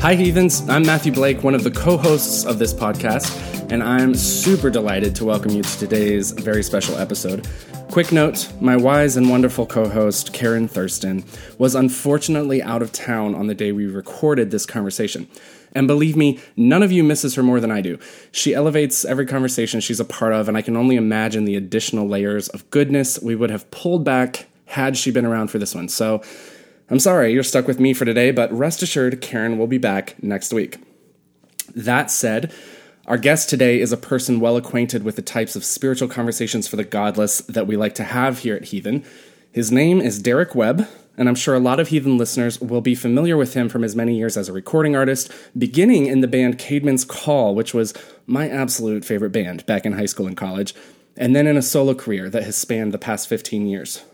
Hi, Heathens. I'm Matthew Blake, one of the co hosts of this podcast, and I'm super delighted to welcome you to today's very special episode. Quick note my wise and wonderful co host, Karen Thurston, was unfortunately out of town on the day we recorded this conversation. And believe me, none of you misses her more than I do. She elevates every conversation she's a part of, and I can only imagine the additional layers of goodness we would have pulled back had she been around for this one. So, I'm sorry you're stuck with me for today, but rest assured, Karen will be back next week. That said, our guest today is a person well acquainted with the types of spiritual conversations for the godless that we like to have here at Heathen. His name is Derek Webb, and I'm sure a lot of Heathen listeners will be familiar with him from his many years as a recording artist, beginning in the band Caedmon's Call, which was my absolute favorite band back in high school and college, and then in a solo career that has spanned the past 15 years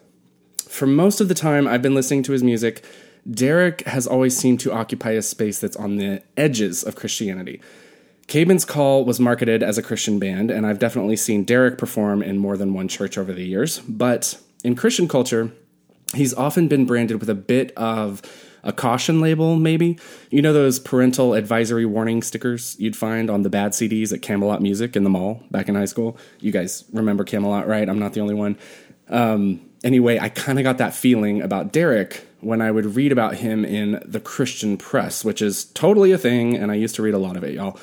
for most of the time I've been listening to his music, Derek has always seemed to occupy a space that's on the edges of Christianity. Caedmon's Call was marketed as a Christian band, and I've definitely seen Derek perform in more than one church over the years. But in Christian culture, he's often been branded with a bit of a caution label, maybe. You know those parental advisory warning stickers you'd find on the bad CDs at Camelot Music in the mall back in high school? You guys remember Camelot, right? I'm not the only one. Um, anyway, I kind of got that feeling about Derek when I would read about him in the Christian press, which is totally a thing, and I used to read a lot of it, y'all.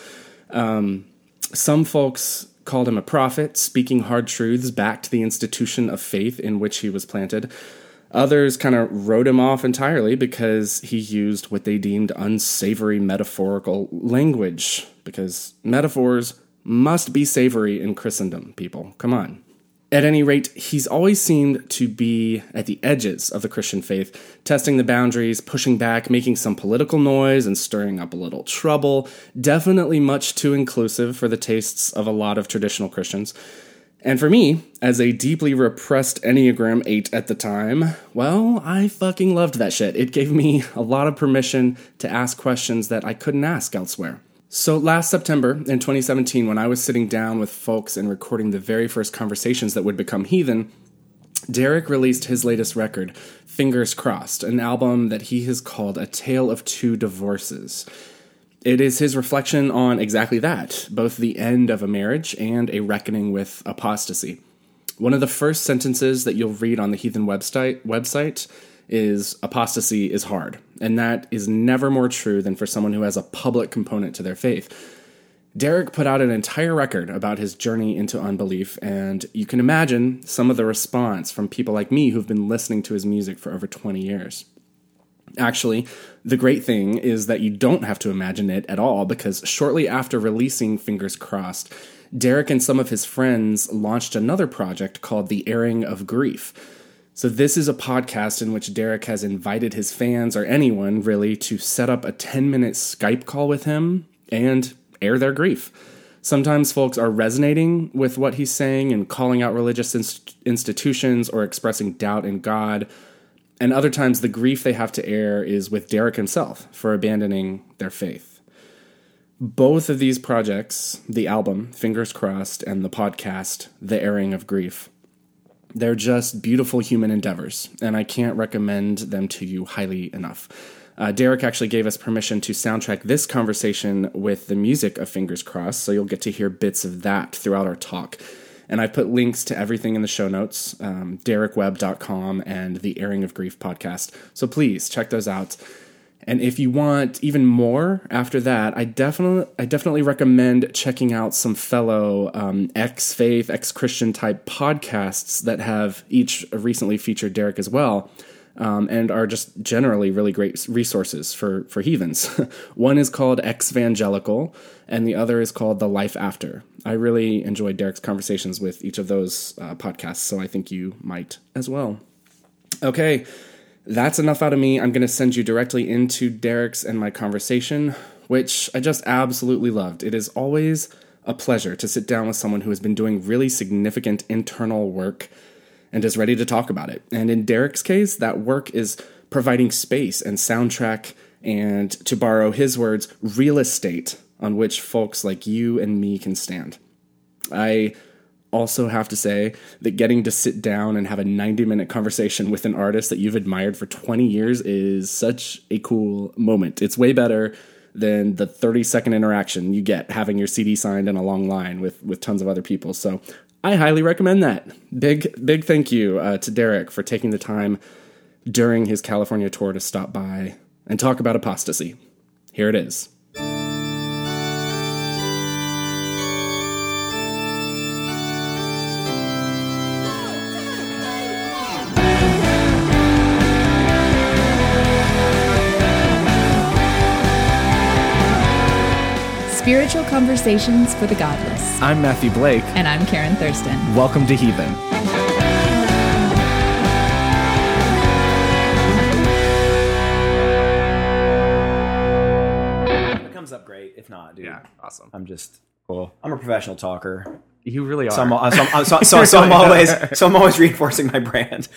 Um, some folks called him a prophet, speaking hard truths back to the institution of faith in which he was planted. Others kind of wrote him off entirely because he used what they deemed unsavory metaphorical language, because metaphors must be savory in Christendom, people. Come on. At any rate, he's always seemed to be at the edges of the Christian faith, testing the boundaries, pushing back, making some political noise, and stirring up a little trouble. Definitely much too inclusive for the tastes of a lot of traditional Christians. And for me, as a deeply repressed Enneagram 8 at the time, well, I fucking loved that shit. It gave me a lot of permission to ask questions that I couldn't ask elsewhere. So, last September in 2017, when I was sitting down with folks and recording the very first conversations that would become Heathen, Derek released his latest record, Fingers Crossed, an album that he has called A Tale of Two Divorces. It is his reflection on exactly that both the end of a marriage and a reckoning with apostasy. One of the first sentences that you'll read on the Heathen website, website is apostasy is hard. And that is never more true than for someone who has a public component to their faith. Derek put out an entire record about his journey into unbelief, and you can imagine some of the response from people like me who've been listening to his music for over 20 years. Actually, the great thing is that you don't have to imagine it at all because shortly after releasing Fingers Crossed, Derek and some of his friends launched another project called The Airing of Grief so, this is a podcast in which Derek has invited his fans or anyone really to set up a 10 minute Skype call with him and air their grief. Sometimes folks are resonating with what he's saying and calling out religious inst- institutions or expressing doubt in God. And other times, the grief they have to air is with Derek himself for abandoning their faith. Both of these projects, the album, Fingers Crossed, and the podcast, The Airing of Grief, they're just beautiful human endeavors, and I can't recommend them to you highly enough. Uh, Derek actually gave us permission to soundtrack this conversation with the music of Fingers Crossed, so you'll get to hear bits of that throughout our talk. And I've put links to everything in the show notes, um, derekwebb.com and the Airing of Grief podcast. So please check those out. And if you want even more after that, I definitely I definitely recommend checking out some fellow um, ex faith, ex Christian type podcasts that have each recently featured Derek as well. Um, and are just generally really great resources for for heathens. One is called Exvangelical, and the other is called The Life After. I really enjoyed Derek's conversations with each of those uh, podcasts, so I think you might as well. Okay, that's enough out of me. I'm going to send you directly into Derek's and my conversation, which I just absolutely loved. It is always a pleasure to sit down with someone who has been doing really significant internal work and is ready to talk about it. And in Derek's case, that work is providing space and soundtrack and, to borrow his words, real estate on which folks like you and me can stand. I also have to say that getting to sit down and have a 90 minute conversation with an artist that you've admired for 20 years is such a cool moment. It's way better than the 30 second interaction you get having your CD signed in a long line with with tons of other people. So I highly recommend that. Big big thank you uh, to Derek for taking the time during his California tour to stop by and talk about apostasy. Here it is. Spiritual Conversations for the Godless. I'm Matthew Blake. And I'm Karen Thurston. Welcome to Heathen. It comes up great. If not, dude, Yeah, awesome. I'm just Cool. I'm a professional talker. You really are. So I'm, so, I'm, so, so, so I'm always so I'm always reinforcing my brand.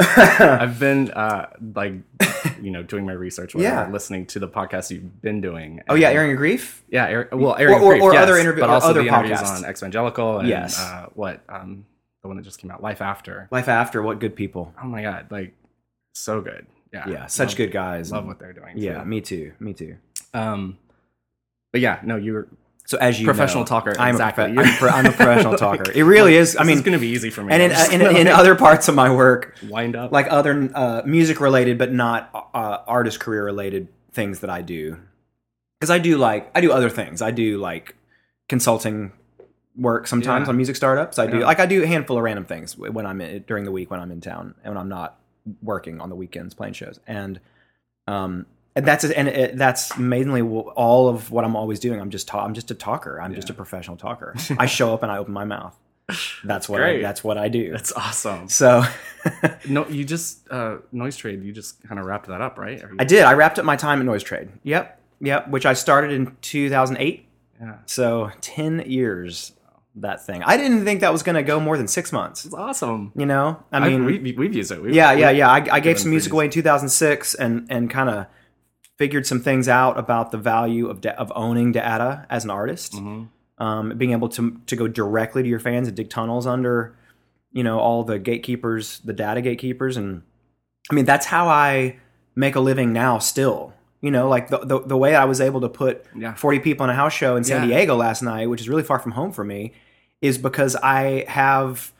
I've been uh, like, you know, doing my research, whatever, Yeah. listening to the podcast you've been doing. Oh yeah, Airing Your Grief. yeah, Air, well, Aaron or- Grief, or yes, other interviews, but or also other the interviews podcasts. on Exvangelical and Yes. uh, what um, the one that just came out, Life After. Life After. What good people. Oh my god, like so good. Yeah, Yeah, such love, good guys. Love what they're doing. Yeah, too. me too. Me too. Um, but yeah, no, you're So as you Professional know, talker, I'm exactly. A I'm, pro- I'm a professional talker. It really is. I mean, it's gonna be easy for me. and in, I'm in, in other parts of my work, wind up like other uh, music related but not uh, artist career related things that I do. Because I do like I do other things. I do like consulting work sometimes Yeah. on music startups. I do like I do a handful of random things when I'm in, during the week when I'm in town and when I'm not working on the weekends playing shows. And um and that's and it, that's mainly all of what I'm always doing. I'm just ta- I'm just a talker. I'm just a professional talker. I show up and I open my mouth. That's what I, that's what I do. That's awesome. so No, you just uh, noise trade. You just kind of wrapped that up, right? You- I did. I wrapped up my time at Noise Trade. Yep, yep. Which I started in 2008. Yeah, So 10 years. That thing. I didn't think that was going to go more than six months. it's awesome. You know, I I mean, mean, we, we've used it. We've, yeah, yeah, yeah. I, I gave some music away in 2006 and and kind of figured some things out about the value of da- of owning data as an artist. Mhm. Um, being able to to go directly to your fans and dig tunnels under, you know, all the gatekeepers, the data gatekeepers, and I mean that's how I make a living now. Still, you know, like the the, the way I was able to put Yeah. 40 people in a house show in San Yeah. Diego last night, which is really far from home for me, is because I have,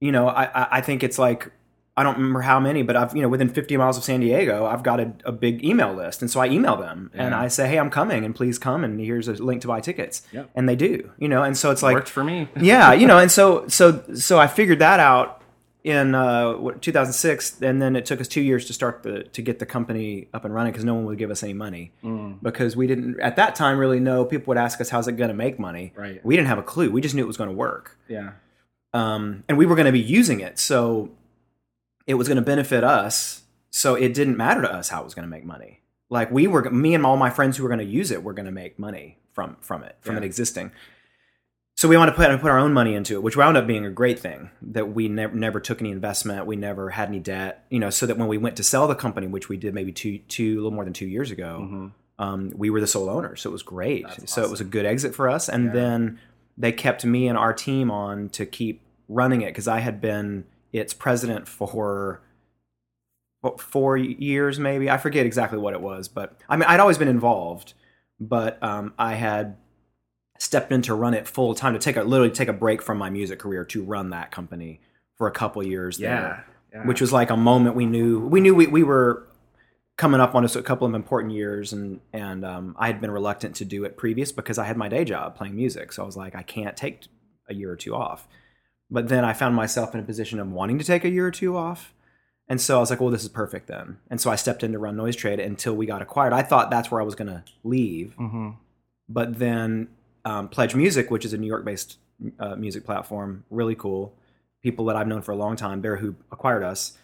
you know, I, I- I think it's like, I don't remember how many, but I've, you know, within 50 miles of San Diego, I've got a, a big email list. And so I email them and I say, hey, I'm coming and please come. And here's a link to buy tickets. Yep. And they do, you know, and so it's like, worked for me. yeah, you know, and so so so I figured that out in uh, what, 2006, and then it took us two years to start the to get the company up and running because no one would give us any money Mm. because we didn't at that time really know. People would ask us, "How's it going to make money?" Right. We didn't have a clue. We just knew it was going to work, Yeah. um, and we were going to be using it, so it was going to benefit us. So it didn't matter to us how it was going to make money. Like we were, me and all my friends who were going to use it were going to make money from from it, from Yeah. it existing. So we wanted to put put our own money into it, which wound up being a great thing. That we never never took any investment, we never had any debt, you know. So that when we went to sell the company, which we did maybe two two a little more than two years ago, Mhm. um, we were the sole owner, so it was great. So it was a good exit for us, and Yeah. then they kept me and our team on to keep running it because I had been its president for what, four years, maybe. I forget exactly what it was, but I mean, I'd always been involved, but um, I had stepped in to run it full time to take a literally take a break from my music career to run that company for a couple years Yeah. there yeah. which was like a moment we knew we knew we, we were coming up on a couple of important years and and um, I had been reluctant to do it previous because I had my day job playing music so I was like I can't take a year or two off but then I found myself in a position of wanting to take a year or two off and so I was like well this is perfect then and so I stepped in to run Noise Trade until we got acquired I thought that's where I was going to leave Mhm. but then um, Pledge Music, which is a New York based uh, music platform, really cool. People that I've known for a long time, Bear, who acquired us,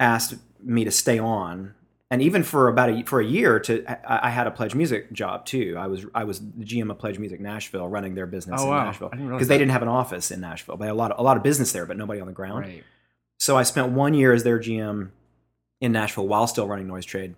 asked me to stay on. And even for about a for a year, to I, I had a Pledge Music job too. I was I was the GM of Pledge Music Nashville, running their business Oh, in wow. Nashville I didn't realize because they didn't have an office in Nashville. They had a lot of, a lot of business there, but nobody on the ground. Right. So I spent one year as their GM in Nashville while still running Noise Trade.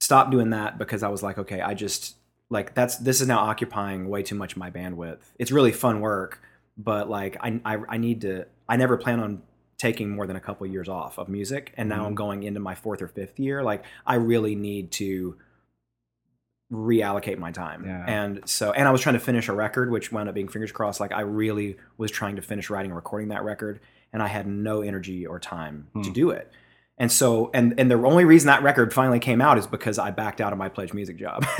Stopped doing that because I was like, okay, I just like that's this is now occupying way too much of my bandwidth. It's really fun work, but like I I, I need to. I never plan on taking more than a couple years off of music, and now I'm going into my fourth or fifth year. Like I really need to reallocate my time. Yeah. And so, and I was trying to finish a record, which wound up being fingers crossed. Like I really was trying to finish writing and recording that record, and I had no energy or time to do it. And so, and and the only reason that record finally came out is because I backed out of my pledge music job.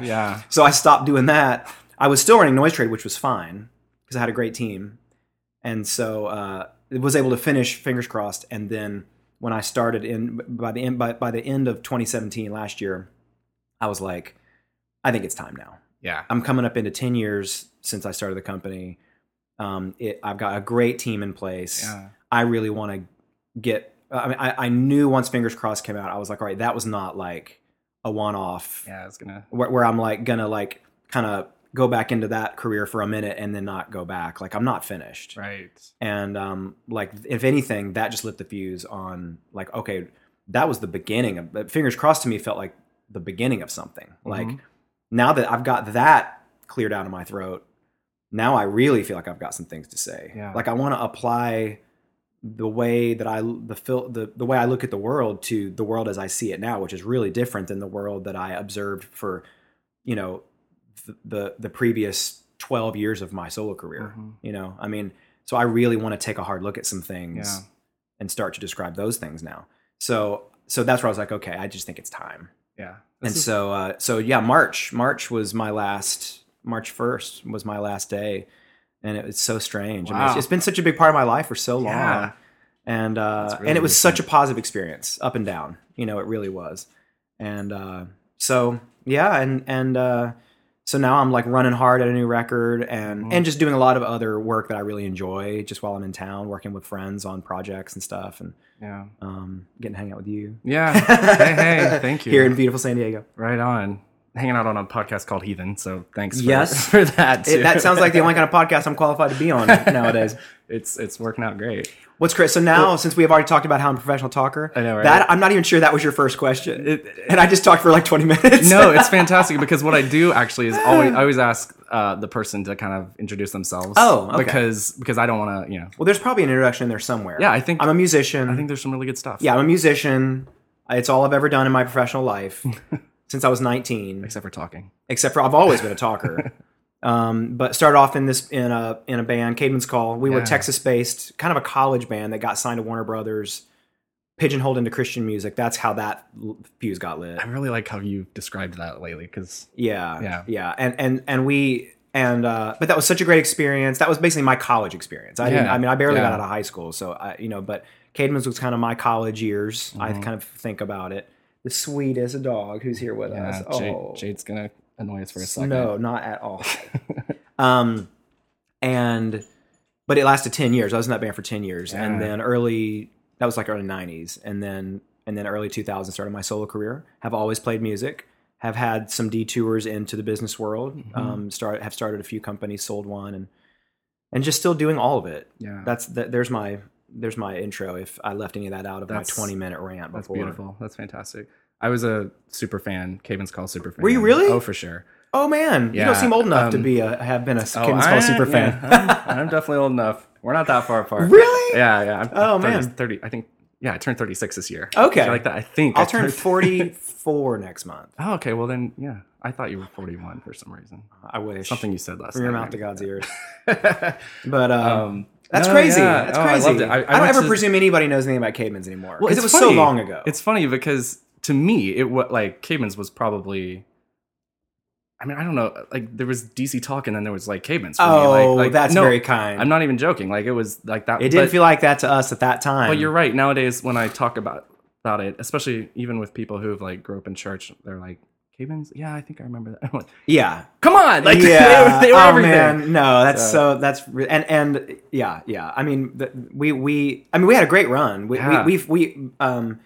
Yeah. So I stopped doing that. I was still running Noise Trade, which was fine because I had a great team, and so uh, was able to finish. Fingers crossed. And then when I started in by the end by, by the end of 2017 last year, I was like, I think it's time now. Yeah. I'm coming up into 10 years since I started the company. Um, it, I've got a great team in place. Yeah. I really want to get. I mean, I, I knew once Fingers Crossed came out, I was like, all right, that was not like a one-off Yeah. I was gonna. where, where I'm like gonna like kind of go back into that career for a minute and then not go back. Like I'm not finished. Right. And um, like if anything, that just lit the fuse on like okay, that was the beginning of. Fingers crossed to me felt like the beginning of something. Like Mhm. now that I've got that cleared out of my throat, now I really feel like I've got some things to say. Yeah. Like I want to apply the way that I the fil- the the way I look at the world to the world as I see it now, which is really different than the world that I observed for, you know, the the, the previous twelve years of my solo career. Mhm. You know, I mean, so I really want to take a hard look at some things Yeah. and start to describe those things now. So so that's where I was like, okay, I just think it's time. Yeah. and is- so uh, so yeah, March March was my last March first was my last day, and it was so strange. I mean, it's, Wow. it's been such a big part of my life for so long, Yeah. and uh, really and it was such a positive experience, up and down. You know, it really was, and uh, so yeah, and and uh, so now I'm like running hard at a new record, and Mhm. and just doing a lot of other work that I really enjoy, just while I'm in town, working with friends on projects and stuff, and Yeah. um, getting to hang out with you. Yeah. hey, hey, thank you. Here in beautiful San Diego. right on. Hanging out on a podcast called Heathen, so thanks for, Yes. for that. It, that sounds like the only kind of podcast I'm qualified to be on nowadays. it's it's working out great. What's Chris? So now, since we have already talked about how I'm a professional talker, I know, right? that I'm not even sure that was your first question, It- and I just talked for like 20 minutes. no, it's fantastic because what I do actually is always I always ask uh, the person to kind of introduce themselves. Oh, okay. because because I don't want to, you know. well, there's probably an introduction in there somewhere. Yeah, I think I'm a musician. I think there's some really good stuff. yeah, I'm a musician. It's all I've ever done in my professional life since I was 19. except for talking. except for I've always been a talker. um, but started off in this in a in a band, Caedmon's Call. We were Texas based, kind of a college band that got signed to Warner Brothers, pigeonholed into Christian music. That's how that fuse got lit. I really like how you described that lately because Yeah, Yeah. yeah, and and and we and uh, but that was such a great experience. That was basically my college experience. I didn't. I mean, I barely Yeah. got out of high school, so I you know, but Caedmon's was kind of my college years. I Mm-hmm. kind of think about it. The sweetest dog who's here with yeah, us. Jade, Oh, Jade's gonna annoy us for a second. no, not at all. um, and but it lasted ten years. I was in that band for ten years, Yeah. and then early that was like early '90s, and then and then early 2000s started my solo career. Have always played music. Have had some detours into the business world. Mm-hmm. Um, start have started a few companies, sold one, and and just still doing all of it. Yeah, That's that. There's my there's my intro. If I left any of that out of That's- my 20 minute rant before. that's beautiful. That's fantastic. I was a super fan. Caedmon's Call super fan. Were you really? Oh, for sure. Oh man, you don't seem old enough to um, be a have been a Caedmon's Oh, Call I- super fan. yeah, I'm, I'm definitely old enough. We're not that far apart. Really? Yeah, yeah. I'm, Oh, 30, man. 30. I think. Yeah, I turned 36 this year. Okay. Like that. I think I'll I turn turned- 44 next month. Oh, okay. Well, then, yeah. I thought you were 41 for some reason. I wish. Something you said last from your night. mouth to God's ears. ears. But um, um, that's no, crazy. yeah. That's Oh, crazy. I loved it. I, I don't ever to- presume anybody knows anything about Caedmon's anymore Well, it was so long ago. It's funny because to me, it was like Caedmon's was probably. I mean, I don't know. Like there was DC Talk, and then there was like Caedmon's. For me. oh, Like, like, that's no, very kind. I'm not even joking. Like it was like that. it didn't but- feel like that to us at that time. But you're right. Nowadays, when I talk about about it, especially even with people who've like grew up in church, they're like, "Caedmon's, yeah, I think I remember that." Like, yeah, come on, like yeah. they were, they were oh everything. man, no, that's So- so, that's re- and and yeah, yeah. I mean, the, we we I mean, we had a great run. We Yeah. we, we um.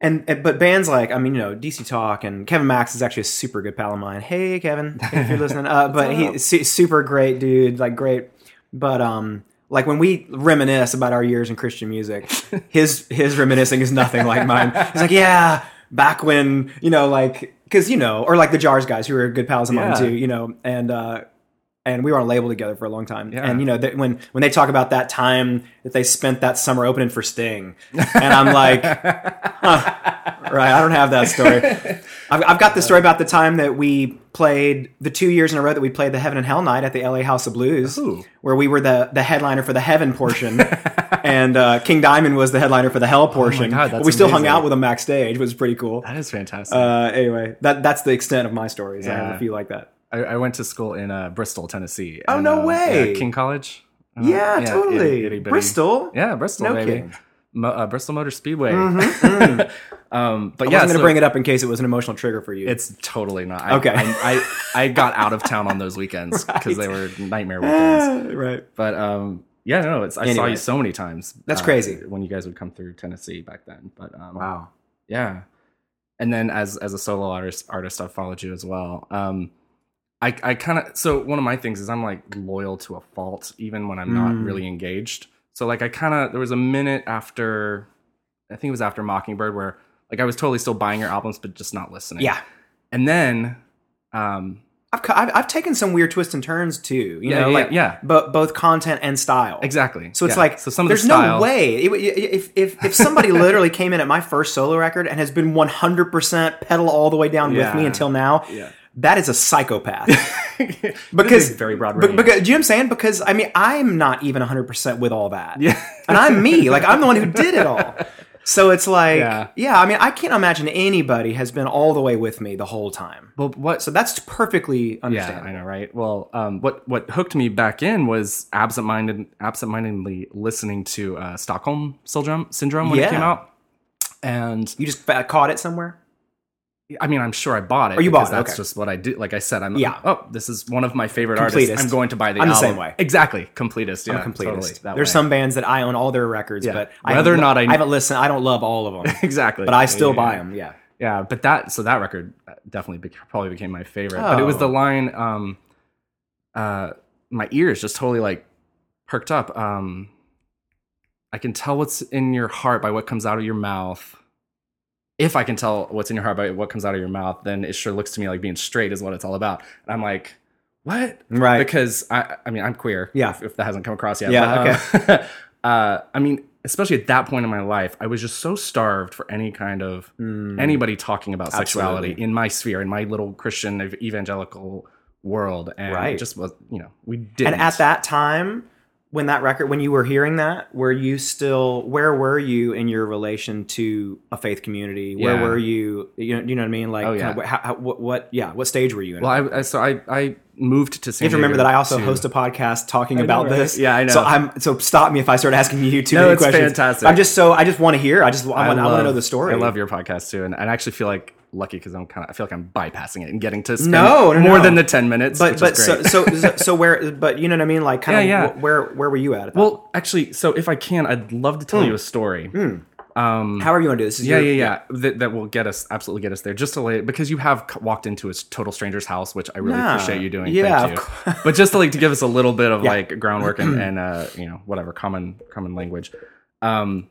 And, and- but bands like I mean you know DC Talk and Kevin Max is actually a super good pal of mine. Hey Kevin, if you're listening, uh, but he's su- super great dude, like great. But um, like when we reminisce about our years in Christian music, his his reminiscing is nothing like mine. He's like, yeah, back when you know, like because you know, or like the Jars guys who were good pals of mine Yeah. too, you know, and uh, and we were on a label together for a long time. Yeah. And you know, that when when they talk about that time that they spent that summer opening for Sting, and I'm like, huh, right, I don't have that story. I've, I've got the story about the time that we played the two years in a row that we played the Heaven and Hell night at the LA House of Blues, Ooh. where we were the the headliner for the Heaven portion, and uh, King Diamond was the headliner for the Hell portion. God, But we still hung out with him backstage, which was pretty cool. that is fantastic. Uh, anyway, that that's the extent of my stories. I have a few like that. I, I went to school in uh, Bristol, Tennessee. Oh, and, no uh, way. yeah, King College. Uh, Yeah, itty- totally. itty bitty. Bristol. Yeah, Bristol, No baby. kidding. Mm-hmm. Mo- uh, Bristol Motor Speedway. um, but yeah. I yeah, wasn't going to bring it up in case it was an emotional trigger for you. it's totally not. I, Okay. I, I, I got out of town on those weekends because they were nightmare weekends. right. But um, yeah, no, it's I saw you so many times. That's uh, crazy. when you guys would come through Tennessee back then. But um, Wow. yeah and then as as a solo artist artist i've followed you as well um i i kind of so one of my things is i'm like loyal to a fault even when i'm not Mm. really engaged so like i kind of there was a minute after i think it was after mockingbird where like i was totally still buying your albums but just not listening Yeah. and then um I've, I've I've taken some weird twists and turns too. You Yeah, know, yeah, like yeah. but both content and style. exactly So it's yeah. like so some of there's the style no way it, if if if somebody literally came in at my first solo record and has been 100 percent pedal all the way down with me until now, Yeah. That is a psychopath. because because very broad range. because, do you know what I'm saying? Because I mean, I'm not even 100 percent with all that. Yeah. and I'm me. Like I'm the one who did it all. So it's like, Yeah. yeah. I mean, I can't imagine anybody has been all the way with me the whole time. well what So that's perfectly Yeah, understandable. I know, right? Well, um, what what hooked me back in was absent-minded, absent-mindedly listening to uh, Stockholm syndrome syndrome when it came out, and You just caught it somewhere. I mean, I'm sure I bought it. Oh, you bought it, That's okay. just what I do. Like I said, I'm Yeah. Oh, this is one of my favorite Completist. artists. I'm going to buy the I'm the album. same way. Exactly, completist. Yeah, I'm completist. totally, There's way. some bands that I own all their records, Yeah. but Whether or haven't- I- I haven't listened. I don't love all of them, exactly, but I still Yeah, buy them. Yeah. Yeah, but that so that record definitely bec- probably became my favorite. But it was Oh. the line, um, uh, my ears just totally like perked up. Um, I can tell what's in your heart by what comes out of your mouth. If I can tell what's in your heart by what comes out of your mouth, then it sure looks to me like being straight is what it's all about. And I'm like, what? Right. Because I, I mean, I'm queer. Yeah. If, if that hasn't come across yet. Yeah, But, um, uh, I mean, especially at that point in my life, I was just so starved for any kind of Mm. anybody talking about sexuality Absolutely. in my sphere, in my little Christian evangelical world, and it Right. just was, you know, we didn't. And at that time, when that record, when you were hearing that, were you still? Where were you in your relation to a faith community? Where Yeah. were you? You know, you know what I mean? Like, Oh, kind of yeah. what, how, how, what, what? Yeah, what stage were you in? well, I, I so I I moved to San you have to remember that I also to- host a podcast talking know, about right? this. Yeah, I know. So I'm so stop me if I start asking you too No, many it's questions. fantastic. I'm just so I just want to hear. I just I want, I want to know the story. I love your podcast too, and, and I actually feel like lucky because I'm kind of I feel like I'm bypassing it and getting to spend No, no, more no. than the ten minutes. But which but is so, great. so so so where? But you know what I mean? Like kind of Yeah, yeah. where where were you at? at that well, actually, so if I can, I'd love to tell Hmm. you a story. Um, However you want to do this. Is yeah, your- yeah, yeah. That, that will get us absolutely get us there. Just to lay because you have walked into a total stranger's house, which I really Yeah. appreciate you doing. Yeah, you. but just to like to give us a little bit of Yeah. like groundwork and, and uh, you know whatever common common language. Um,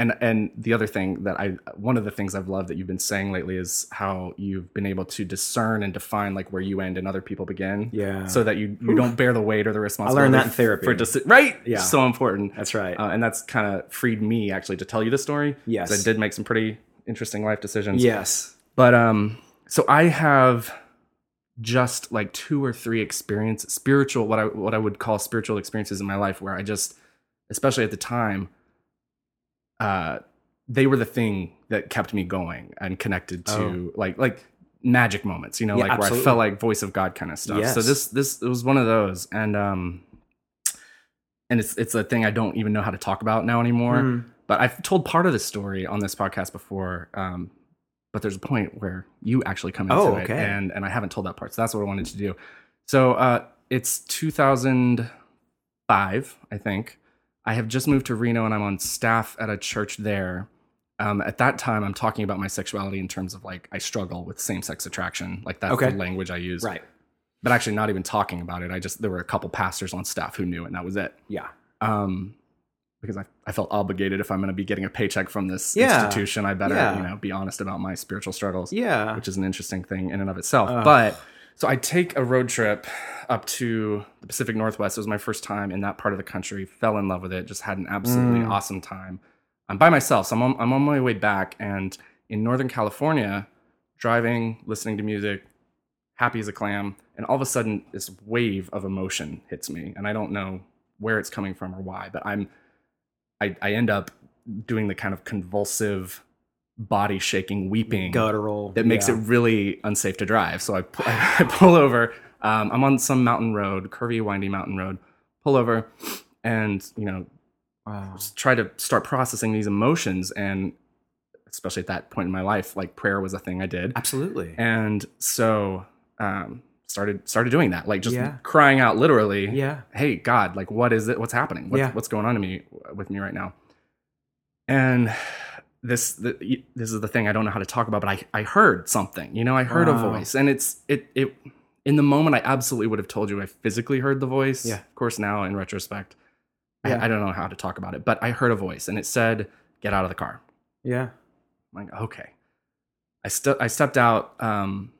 and and the other thing that I one of the things I've loved that you've been saying lately is how you've been able to discern and define like where you end and other people begin. Yeah. So that you you don't bear the weight or the responsibility. i learned that in therapy. For deci- right. Yeah. So important. That's right. Uh, and that's kind of freed me actually to tell you the story Yes. I did make some pretty interesting life decisions. yes. But um, so I have just like two or three experience spiritual what I what I would call spiritual experiences in my life where I just, especially at the time, uh, they were the thing that kept me going and connected to like like magic moments. You know, Yeah, like where I felt like voice of God kind of stuff. So this this it was one of those and um. And it's it's a thing I don't even know how to talk about now anymore Mm. but I've told part of the story on this podcast before. Um, but there's a point where you actually come into Oh, it, and and I haven't told that part, so that's what I wanted to do. So uh, it's 2005, I think. I have just moved to Reno, and I'm on staff at a church there. Um, at that time, I'm talking about my sexuality in terms of like I struggle with same-sex attraction, like that's Okay. the language I use. Right. But actually, not even talking about it. I just there were a couple pastors on staff who knew, and that was it Yeah. um, because I, I felt obligated if I'm going to be getting a paycheck from this Yeah. institution, I better Yeah. you know be honest about my spiritual struggles, Yeah. which is an interesting thing in and of itself. Uh. but so I take a road trip up to the Pacific Northwest. It was my first time in that part of the country. Fell in love with it. Just had an absolutely Mm. awesome time. I'm by myself, so I'm on, I'm on my way back, and in Northern California, driving, listening to music, happy as a clam, and all of a sudden this wave of emotion hits me, and I don't know where it's coming from or why, but I'm I, I end up doing the kind of convulsive body shaking weeping Guttural. that makes yeah. it really unsafe to drive. So I, pu- I pull over. Um, I'm on some mountain road, curvy, windy mountain road. Pull over, and you know, Wow. just try to start processing these emotions. And especially at that point in my life, like prayer was a thing I did. Absolutely. And so um, started started doing that, like just Yeah. crying out literally. Yeah. Hey God, like what is it? What's happening? What's, Yeah. what's going on to me with me right now? And this the, this is the thing I don't know how to talk about, but I I heard something. You know, I heard a voice, and it's it it in the moment I absolutely would have told you I physically heard the voice. Yeah. Of course, now in retrospect, Yeah. I, I don't know how to talk about it, but I heard a voice, and it said, "Get out of the car." Yeah. I'm like, okay. I st- I stepped out um,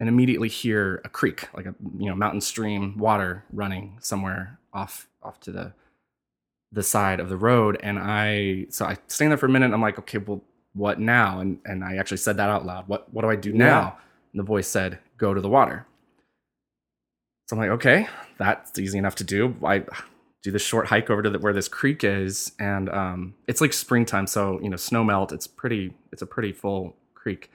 and immediately hear a creek, like a you know mountain stream, water running somewhere off off to the the side of the road. And I so I stand there for a minute. I'm like, okay, well, what now? And and I actually said that out loud. What what do I do now? And the voice said, go to the water. So I'm like, okay, that's easy enough to do. I do the short hike over to the, where this creek is, and um, it's like springtime, so you know snow melt. It's pretty. It's a pretty full creek,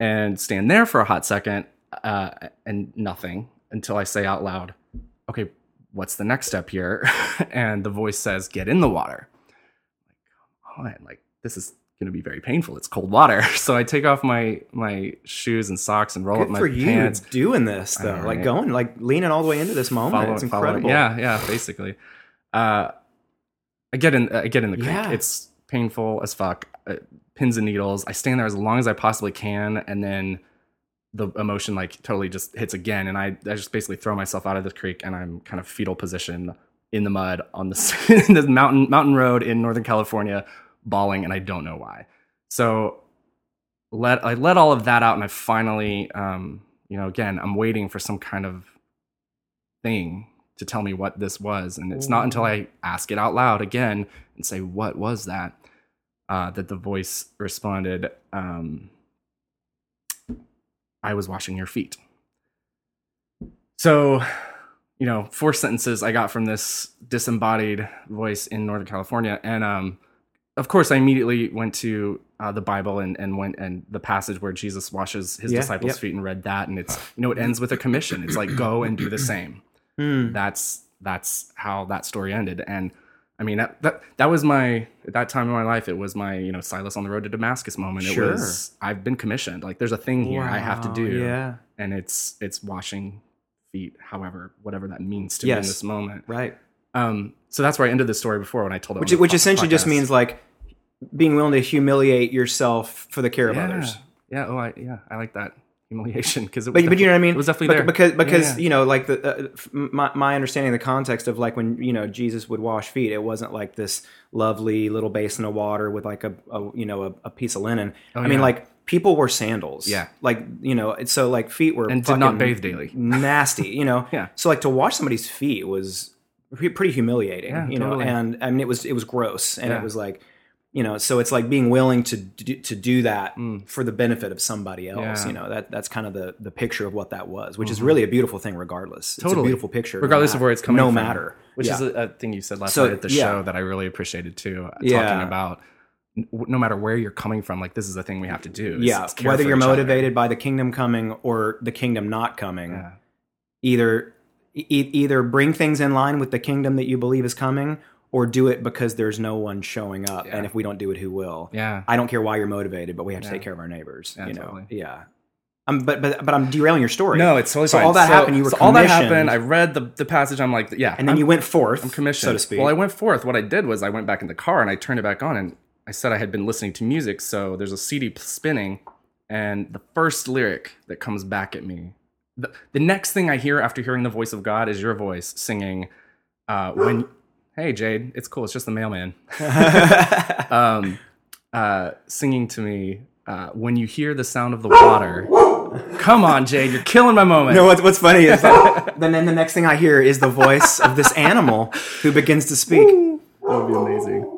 and stand there for a hot second, uh, and nothing until I say out loud, "Okay, what's the next step here?" and the voice says, "Get in the water." Like, come on, like this is going to be very painful. It's cold water, so I take off my my shoes and socks and roll Good up my for you pants. doing this though. know, like right? going, like leaning all the way into this moment. follow- it's incredible. Yeah, yeah, basically. Uh, I get in. I get in the creek. Yeah. It's painful as fuck. Uh, pins and needles. I stand there as long as I possibly can, and then the emotion like totally just hits again, and I, I just basically throw myself out of the creek, and I'm kind of fetal position in the mud on the, in the mountain mountain road in Northern California, bawling, and I don't know why. So let I let all of that out, and I finally, um, you know, again, I'm waiting for some kind of thing to tell me what this was, and it's not until I ask it out loud again and say, "What was that?" Uh, that the voice responded, um, "I was washing your feet." So, you know, four sentences I got from this disembodied voice in Northern California, and um, of course, I immediately went to uh, the Bible and, and went and the passage where Jesus washes his Yeah, disciples' yep. feet and read that, and it's you know it ends with a commission. It's like go and do the same. Hmm. That's that's how that story ended, and I mean that that that was my at that time in my life. It was my you know Silas on the road to Damascus moment. It was I've been commissioned. Like there's a thing here I have to do, Yeah. and it's it's washing feet, however whatever that means to me in this moment. Right. Um, so that's where I ended the story before when I told it, Which which essentially just means like being willing to humiliate yourself for the care of yeah. others. Yeah. Oh, I, yeah. I like that humiliation because it. But, but you know what I mean? It was definitely there because because Yeah, yeah. you know like the uh, f- my my understanding of the context of like when you know Jesus would wash feet, it wasn't like this lovely little basin of water with like a, a you know a, a piece of linen. I mean Oh, like people wore sandals. Yeah. like you know it's so like feet were And did not bathe daily. nasty. You know. Yeah. So like to wash somebody's feet was pretty humiliating. Yeah, you know, totally. and I mean it was it was gross, and Yeah. it was like. You know, so it's like being willing to do, to do that Mm. for the benefit of somebody else. Yeah. Mm-hmm. You know, that that's kind of the the picture of what that was, which is really a beautiful thing, regardless. It's a Totally. beautiful picture, no regardless of where it's coming no from. matter. Which Yeah. is a, a thing you said last So, night at the yeah. show that I really appreciated too. uh, Yeah. Talking about no matter where you're coming from, like this is the thing we have to do. yeah, whether you're each other. motivated by the kingdom coming or the kingdom not coming, either e- either bring things in line with the kingdom that you believe is coming, or do it because there's no one showing up, Yeah. and if we don't do it, who will? Yeah. I don't care why you're motivated, but we have to Yeah. take care of our neighbors. Yeah, you know, totally. yeah. Um, but but but I'm derailing your story. No, it's totally so fine. all that happened. You were so all that happened. I read the the passage. I'm like, yeah, and then I'm, you went forth. I'm commissioned, so to speak. Well, I went forth. What I did was I went back in the car and I turned it back on and I said I had been listening to music. So there's a CD spinning, and the first lyric that comes back at me, the, the next thing I hear after hearing the voice of God is your voice singing, uh, "When." Hey Jade, it's cool. It's just the mailman. um, uh, singing to me uh, when you hear the sound of the water. Come on, Jade, you're killing my moment. No, what's, what's funny is that then, then the next thing I hear is the voice of this animal who begins to speak. That would be amazing.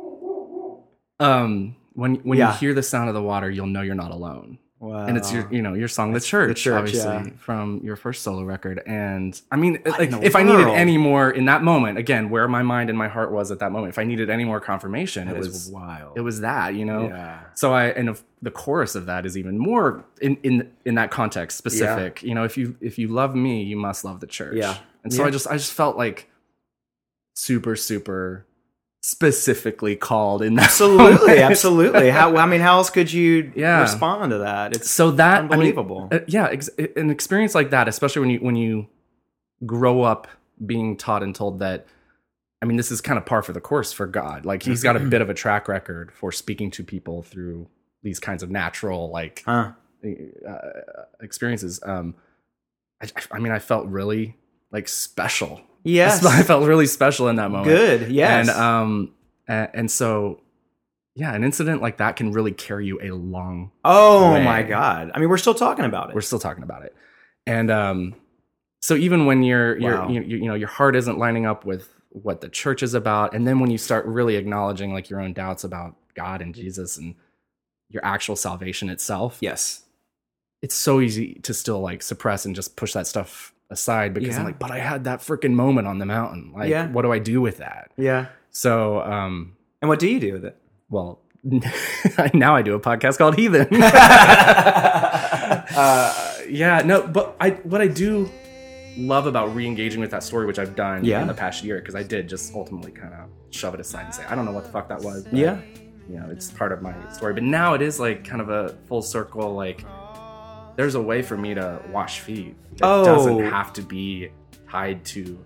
Um, when when Yeah. you hear the sound of the water, you'll know you're not alone. Wow. and it's your you know your song the church, Church, obviously yeah. from your first solo record and i mean What like the if i needed any more in that moment again where my mind and my heart was at that moment if i needed any more confirmation That it was wild. it was that you know yeah. so i and if the chorus of that is even more in in in that context specific you know if you if you love me you must love the church Yeah. and so Yeah. i just i just felt like super super specifically called in that Absolutely, absolutely. How I mean, how else could you Yeah. respond to that? It's so that I mean, unbelievable. uh, yeah, ex- an experience like that, especially when you when you grow up being taught and told that. I mean, this is kind of par for the course for God. Like he's got a bit of a track record for speaking to people through these kinds of natural like huh? uh, experiences. Um, I, I mean, I felt really like special. Yes. I felt really special in that moment. Good. Yes. And um, and, so, yeah, an incident like that can really carry you a long oh way. my God. I mean, we're still talking about it. we're still talking about it and um so even when you're you're you, you know your heart isn't lining up with what the church is about and then when you start really acknowledging like your own doubts about god and jesus and your actual salvation itself yes. it's so easy to still like suppress and just push that stuff aside because i'm like but i had that freaking moment on the mountain like Yeah. what do i do with that Yeah. so um And what do you do with it? well now i do a podcast called heathen uh, yeah, no, but I what I do love about re-engaging with that story, which I've done Yeah. in the past year, because I did just ultimately kind of shove it aside and say, I don't know what the fuck that was. but, Yeah. you know, it's part of my story. But now it is like kind of a full circle. Like, there's a way for me to wash feet. It Oh. doesn't have to be tied to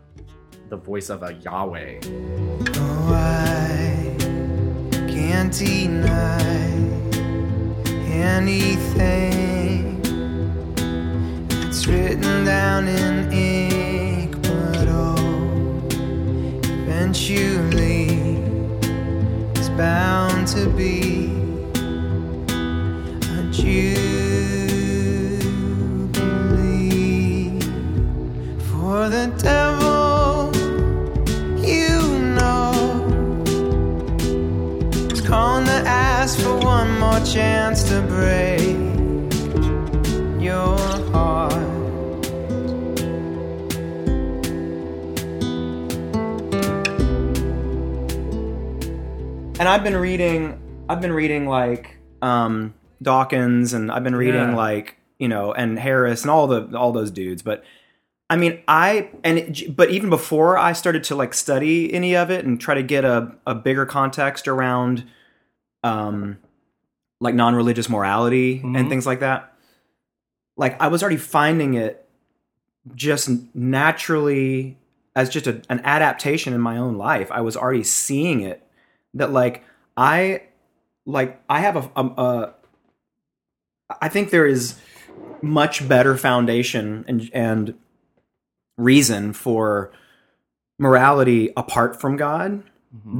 the voice of a Yahweh. Oh, I can't deny anything that's written down in ink, but oh, eventually it's bound to be a jubilee for the devil you know is calling to ask for one more chance to break your heart. And I've been reading. I've been reading like um, Dawkins, and I've been reading Yeah. like you know, and Harris, and all the all those dudes. But I mean, I and it, but even before I started to like study any of it and try to get a a bigger context around, um, like non religious morality and Mhm. things like that. Like I was already finding it just naturally as just a, an adaptation in my own life. I was already seeing it that like I like I have a, a, a I think there is much better foundation and and reason for morality apart from God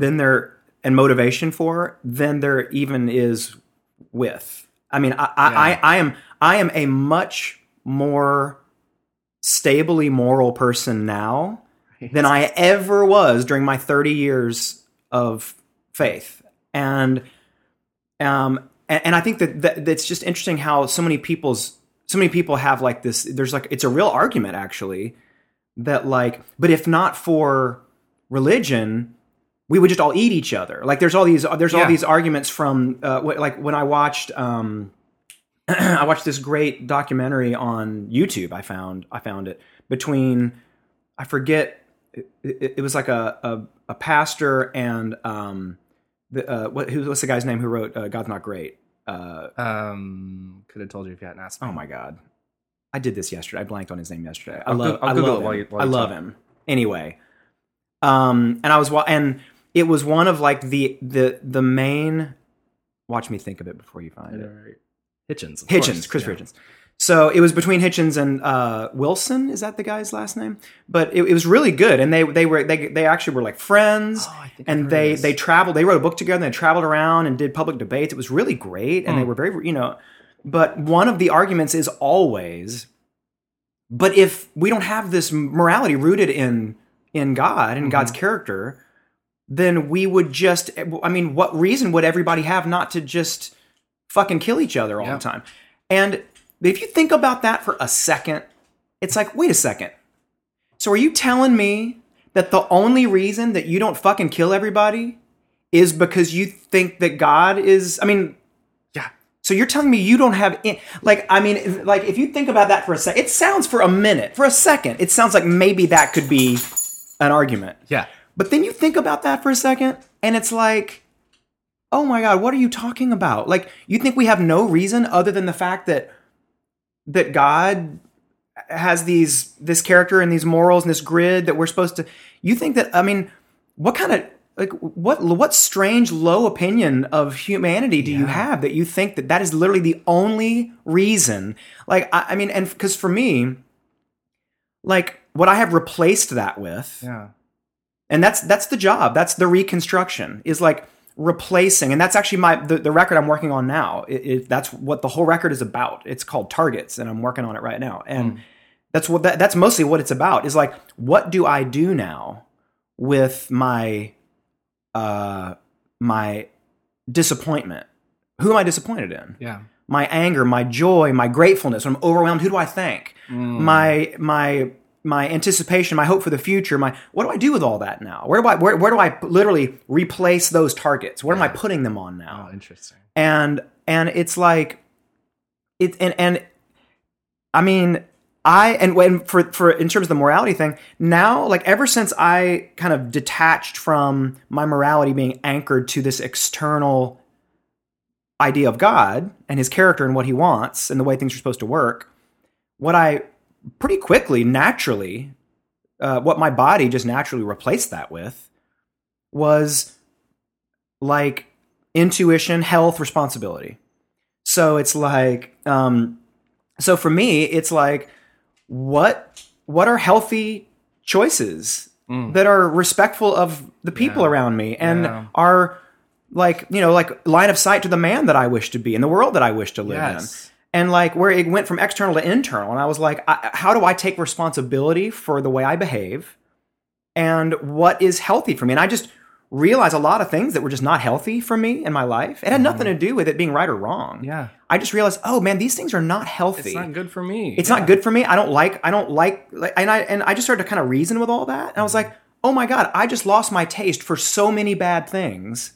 than there and motivation for than there even is with. I mean, I, I, Yeah. I, I am I am a much more stably moral person now than I ever was during my 30 years of faith. And um and, and I think that, that that's just interesting how so many people's so many people have like this there's like it's a real argument actually that like but if not for religion we would just all eat each other like there's all these there's all these arguments from uh, wh- like when i watched um i watched this great documentary on youtube i found i found it between i forget it, it, it was like a, a a pastor and um the uh what who, what's the guy's name who wrote uh, god's not great uh Um, could have told you if you hadn't asked. me. oh my god i did this yesterday i blanked on his name yesterday i I'll love go- I'll I Google love it while him. you- while i love talk. him anyway um and i was wa- and it was one of like the the the main watch me think of it before you find it Right. Hitchens. Hitchens, course, Christopher yeah. Hitchens. So it was between Hitchens and uh, Wilson. Is that the guy's last name? But it, it was really good, and they they were they they actually were like friends, Oh, I think and they they traveled. They wrote a book together. and They traveled around and did public debates. It was really great, and they Hmm. were very you know. But one of the arguments is always, but if we don't have this morality rooted in in God and God's Mm-hmm. character, then we would just. I mean, what reason would everybody have not to just fucking kill each other all Yeah. the time? And if you think about that for a second, it's like, wait a second. So are you telling me that the only reason that you don't fucking kill everybody is because you think that God is, I mean. So you're telling me you don't have, in, like, I mean, like, if you think about that for a second, it sounds for a minute, for a second, it sounds like maybe that could be an argument. Yeah. But then you think about that for a second, and it's like, oh my god, what are you talking about? Like, you think we have no reason other than the fact that that God has these this character and these morals and this grid that we're supposed to. You think that? I mean, what kind of like what what strange low opinion of humanity do you have that you think that that is literally the only reason? Like, I, I mean, and because for me, like what I have replaced that with Yeah. and that's that's the job that's the reconstruction is like replacing and that's actually my the, the record i'm working on now it, it, that's what the whole record is about it's called targets and i'm working on it right now and hmm. that's what that, that's mostly what it's about is like what do i do now with my uh my disappointment who am i disappointed in Yeah. my anger, my joy, my gratefulness. When I'm overwhelmed, who do I thank? My my my anticipation, my hope for the future. My what do I do with all that now? Where do I where, where do I literally replace those targets? Where am I putting them on now? Oh, interesting. and and it's like it and and I mean I and when for for in terms of the morality thing now like ever since I kind of detached from my morality being anchored to this external idea of God and his character and what he wants and the way things are supposed to work what I pretty quickly naturally uh, what my body just naturally replaced that with was like intuition, health, responsibility. So it's like, um, so for me, it's like, what what are healthy choices mm. that are respectful of the people Yeah. around me and Yeah. are like you know like line of sight to the man that I wish to be in the world that I wish to live Yes. in and like where it went from external to internal and i was like I, how do i take responsibility for the way i behave and what is healthy for me and i just realized a lot of things that were just not healthy for me in my life it had nothing to do with it being right or wrong Mm-hmm. Yeah. i just realized oh man these things are not healthy It's not good for me. it's not good for me. I don't like. I don't like. like and I and I just started to kind of reason with all that, and I was like, oh my god, I just lost my taste for so many bad things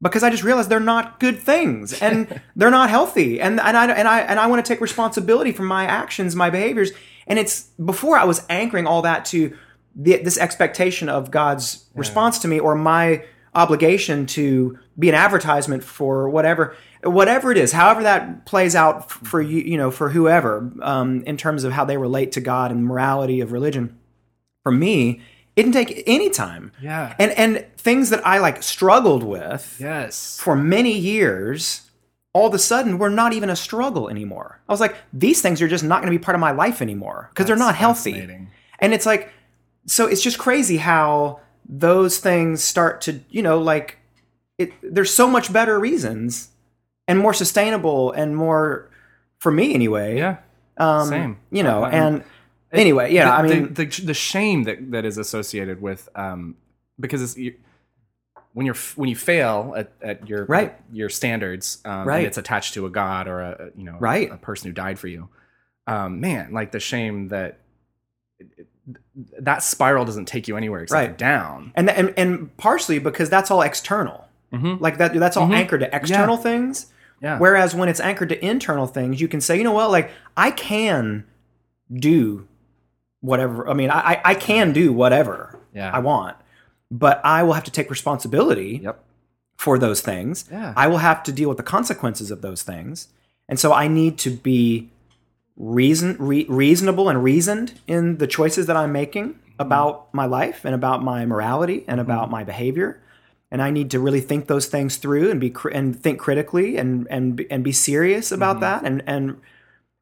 because I just realized they're not good things and they're not healthy, and and I and I and I want to take responsibility for my actions, my behaviors, and it's before I was anchoring all that to the, this expectation of God's response to me or my obligation to be an advertisement for whatever whatever it is however that plays out for you you know for whoever um, in terms of how they relate to god and morality of religion for me it didn't take any time. Yeah. and and things that i like struggled with Yes. for many years all of a sudden were not even a struggle anymore. I was like these things are just not going to be part of my life anymore because they're not healthy. and it's like so it's just crazy how those things start to you know like it there's so much better reasons and more sustainable and more for me anyway Yeah. um same. you know and anyway yeah the, i mean the, the the shame that that is associated with um because it's you, when you're when you fail at, at your Right. your standards um, Right. it's attached to a god or a a, you know Right. a person who died for you um man like the shame that it, it- that spiral doesn't take you anywhere except Right. down and, and and partially because that's all external Mhm. like that that's all Mhm. anchored to external things yeah Whereas when it's anchored to internal things, you can say, you know what, like I can do whatever. I mean, I I- I can do whatever Yeah. I want, but I will have to take responsibility yep for those things. Yeah. I will have to deal with the consequences of those things, and so I need to be reason re- reasonable and reasoned in the choices that I'm making about my life and about my morality and about my behavior. And I need to really think those things through and be and think critically and and be- and be serious about that. And and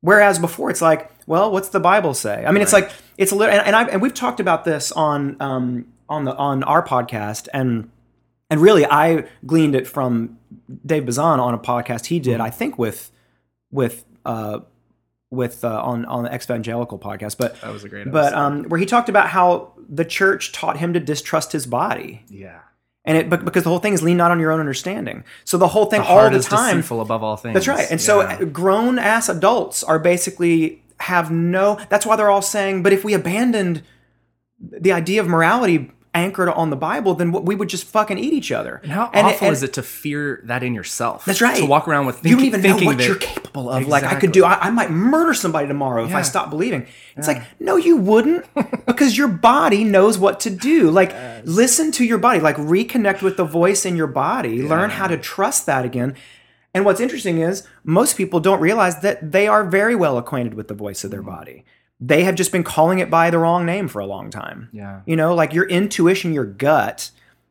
whereas before it's like, well, what's the Bible say? I mean, it's like it's a little. And, and I and we've talked about this on um on the on our podcast and and really I gleaned it from Dave Bazan on a podcast he did, I think with with uh with uh, on on the Exvangelical podcast, but that was a great but episode. um where he talked about how the church taught him to distrust his body yeah And it bec- because the whole thing is lean not on your own understanding. So the whole thing The all the time above all things. That's right. And so grown ass adults are basically have no that's why they're all saying, but if we abandoned the idea of morality anchored on the Bible, then what- we would just fucking eat each other. And how And awful and- is it to fear that in yourself? That's right. To walk around with you don't even know what that you're capable of. Like I could do, I, I might murder somebody tomorrow if I stop believing. It's like no, you wouldn't, because your body knows what to do. Like listen to your body. Like reconnect with the voice in your body. Learn how to trust that again. And what's interesting is most people don't realize that they are very well acquainted with the voice of their mm. body. They have just been calling it by the wrong name for a long time. Yeah. You know, like your intuition, your gut.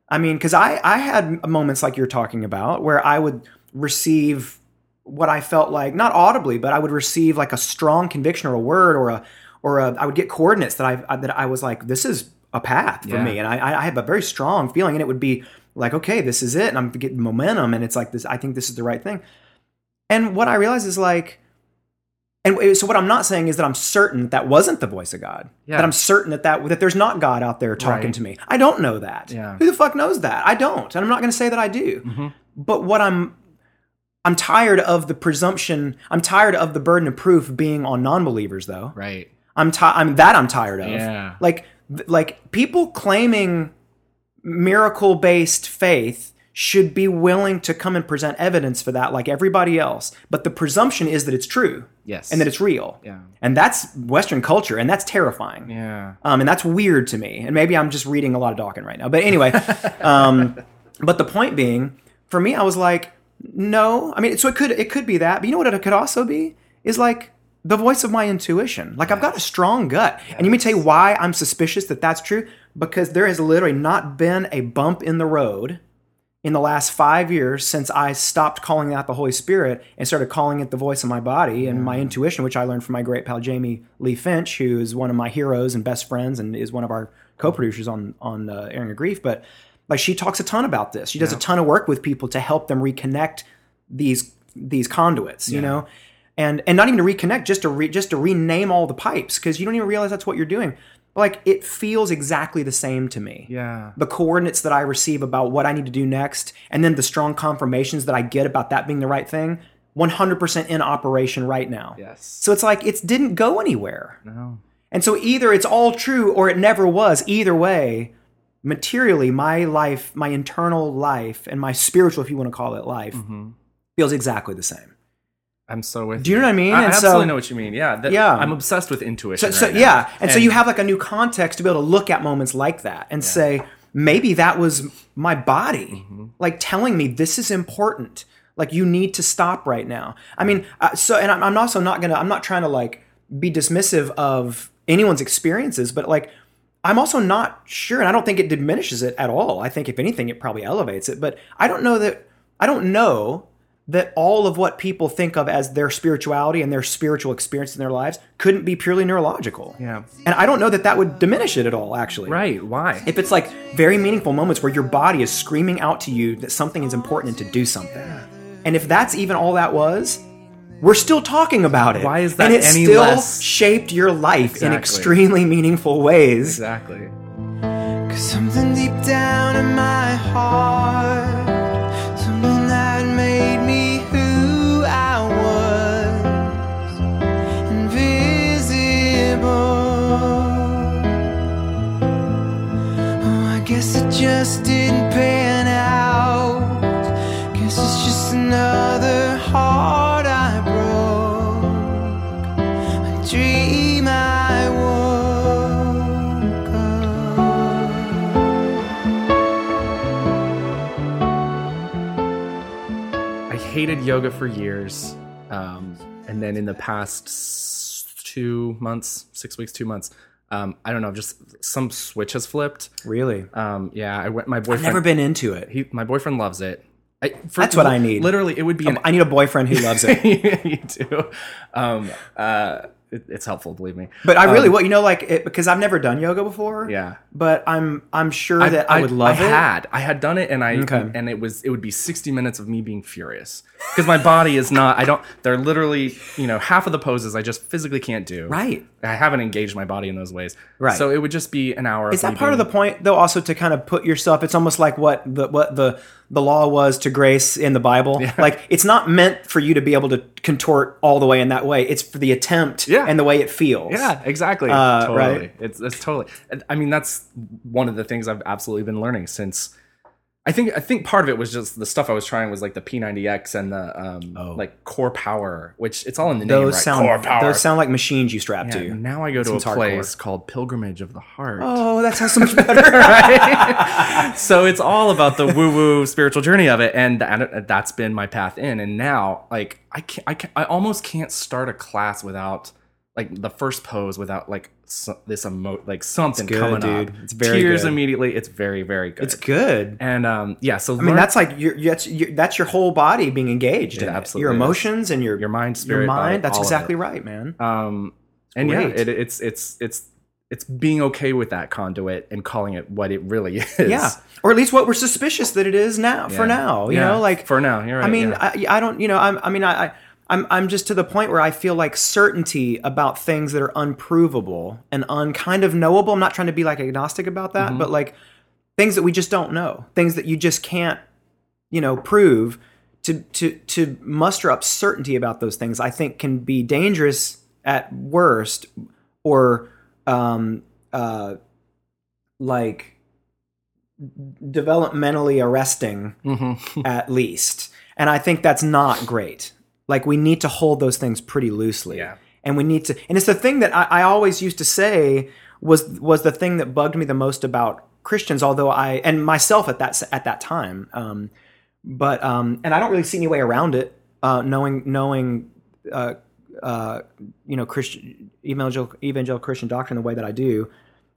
I mean, because I, I had moments like you're talking about where I would receive what I felt like, not audibly, but I would receive like a strong conviction or a word or a, or a, I would get coordinates that I, that I was like, this is a path for Yeah. me. And I, I have a very strong feeling and it would be like, okay, this is it. And I'm getting momentum and it's like this, I think this is the right thing. And what I realized is like, and so what I'm not saying is that I'm certain that, that wasn't the voice of God. Yeah. That I'm certain that, that that there's not God out there talking Right. to me. I don't know that. Yeah. Who the fuck knows that? I don't. And I'm not going to say that I do. Mm-hmm. But what I'm I'm tired of the presumption. I'm tired of the burden of proof being on non-believers though. Right. I'm ti- I'm that I'm tired of. Yeah. Like like people claiming miracle based faith should be willing to come and present evidence for that like everybody else. But the presumption is that it's true Yes. and that it's real. Yeah. And that's Western culture and that's terrifying. Yeah. Um, and that's weird to me. And maybe I'm just reading a lot of Dawkins right now. But anyway, um, but the point being, for me, I was like, no. I mean, so it could it could be that, but you know what it could also be is like the voice of my intuition. Like I've got a strong gut, and you may tell you why I'm suspicious that that's true because there has literally not been a bump in the road in the last five years since I stopped calling out the Holy Spirit and started calling it the voice of my body and my intuition, which I learned from my great pal Jamie Lee Finch, who is one of my heroes and best friends and is one of our co-producers on on uh, Airing of Grief. But like she talks a ton about this. She does a ton of work with people to help them reconnect these these conduits, you know, and and not even to reconnect, just to re, just to rename all the pipes because you don't even realize that's what you're doing. Like it feels exactly the same to me Yeah. the coordinates that I receive about what I need to do next, and then the strong confirmations that I get about that being the right thing, 100% in operation right now. Yes. So it's like it didn't go anywhere. No. And so either it's all true or it never was. Either way, materially, my life, my internal life, and my spiritual, if you want to call it life, Mm-hmm. feels exactly the same. I'm so with Do you know what I mean? I And so- absolutely know what you mean. Yeah. that- Yeah. I'm obsessed with intuition. So, so right now. yeah, and, so you have like a new context to be able to look at moments like that and say maybe that was my body Mm-hmm. like telling me this is important. Like you need to stop right now. I mean, uh, so and I'm, I'm also not gonna. I'm not trying to like be dismissive of anyone's experiences, but like I'm also not sure, and I don't think it diminishes it at all. I think if anything, it probably elevates it. But I don't know that. I don't know that all of what people think of as their spirituality and their spiritual experience in their lives couldn't be purely neurological. Yeah. And I don't know that that would diminish it at all, actually. Right. Why? If it's like very meaningful moments where your body is screaming out to you that something is important and to do something. And if that's even all that was, we're still talking about it. Why is that And it any still less- shaped your life in extremely meaningful ways. exactly. Cause something deep down in my heart, just didn't pan out. Guess it's just another heart I broke, a dream I woke up. I hated yoga for years, um, and then in the past two months, six weeks, two months, um, I don't know, just some switch has flipped. Really? Um, yeah, I went. My boyfriend. I've never been into it. He, my boyfriend loves it. I, for- That's what I need. Literally, it would be an I need a boyfriend who loves it. you do. Um, uh, it, it's helpful, believe me. But I really, Um, well, you know, like it, because I've never done yoga before. Yeah. But I'm I'm sure that I, would love I it. had, I had done it, and I Okay. and it was it would be sixty minutes of me being furious because my body is not. I don't. They're literally, you know, half of the poses I just physically can't do. Right. I haven't engaged my body in those ways. Right. So it would just be an hour. Is that part of the point, though? Also, to kind of put yourself, it's almost like what the what the the law was to grace in the Bible. Like it's not meant for you to be able to contort all the way in that way. It's for the attempt Yeah. and the way it feels. Yeah, exactly. Uh, totally. right? It's it's totally. I mean, that's one of the things I've absolutely been learning since. I think I think part of it was just the stuff I was trying was like the P90X and the um like core power, which it's all in the name, Oh. Those right? sound core power. those sound like machines you strap Yeah, to. now I go to a hardcore. place called Pilgrimage of the Heart. Oh, that sounds so much better. right? so it's all about the woo woo spiritual journey of it, and that, that's been my path in. And now, like, I can't, I can I almost can't start a class without like the first pose without like so, this emo like something good, coming dude. up. It's very tears good. immediately. It's very very good. it's good. And um, yeah. So I mean, that's like your, that's your, that's your whole body being engaged. It in it. absolutely Your is. emotions and your Your mind, your spirit, body, mind. That's exactly right, man. Um, and yeah, it, it's it's it's it's being okay with that conduit and calling it what it really is. Yeah, or at least what we're suspicious that it is now. For now, you Yeah, know, like for now, you're I mean, yeah. I, I don't, you know, I'm, I mean, I, I, I'm, I'm just to the point where I feel like certainty about things that are unprovable and unkind of knowable. I'm not trying to be like agnostic about that, Mm-hmm. but like things that we just don't know, things that you just can't, you know, prove. To to to muster up certainty about those things, I think can be dangerous at worst, or um uh like developmentally arresting Mm-hmm. at least. And I think that's not great. Like we need to hold those things pretty loosely. Yeah. And we need to and it's the thing that I, I always used to say was was the thing that bugged me the most about Christians, although I and myself at that at that time. Um, but um, and I don't really see any way around it, uh, knowing knowing uh, uh, you know Christian evangelical evangelical Christian doctrine the way that I do.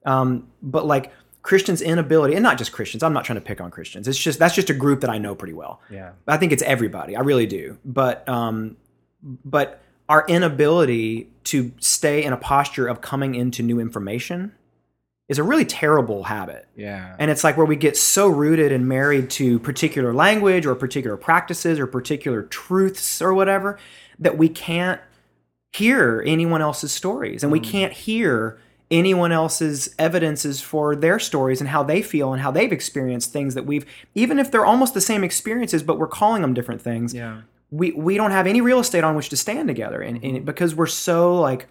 Um, but like Christians' inability, and not just Christians. I'm not trying to pick on Christians. It's just that's just a group that I know pretty well. Yeah. I think it's everybody. I really do. But um, but our inability to stay in a posture of coming into new information is a really terrible habit. Yeah. And it's like where we get so rooted and married to particular language or particular practices or particular truths or whatever that we can't hear anyone else's stories and we can't hear anyone else's evidences for their stories and how they feel and how they've experienced things that we've even if they're almost the same experiences but we're calling them different things yeah. we we don't have any real estate on which to stand together. And, and mm-hmm. because we're so like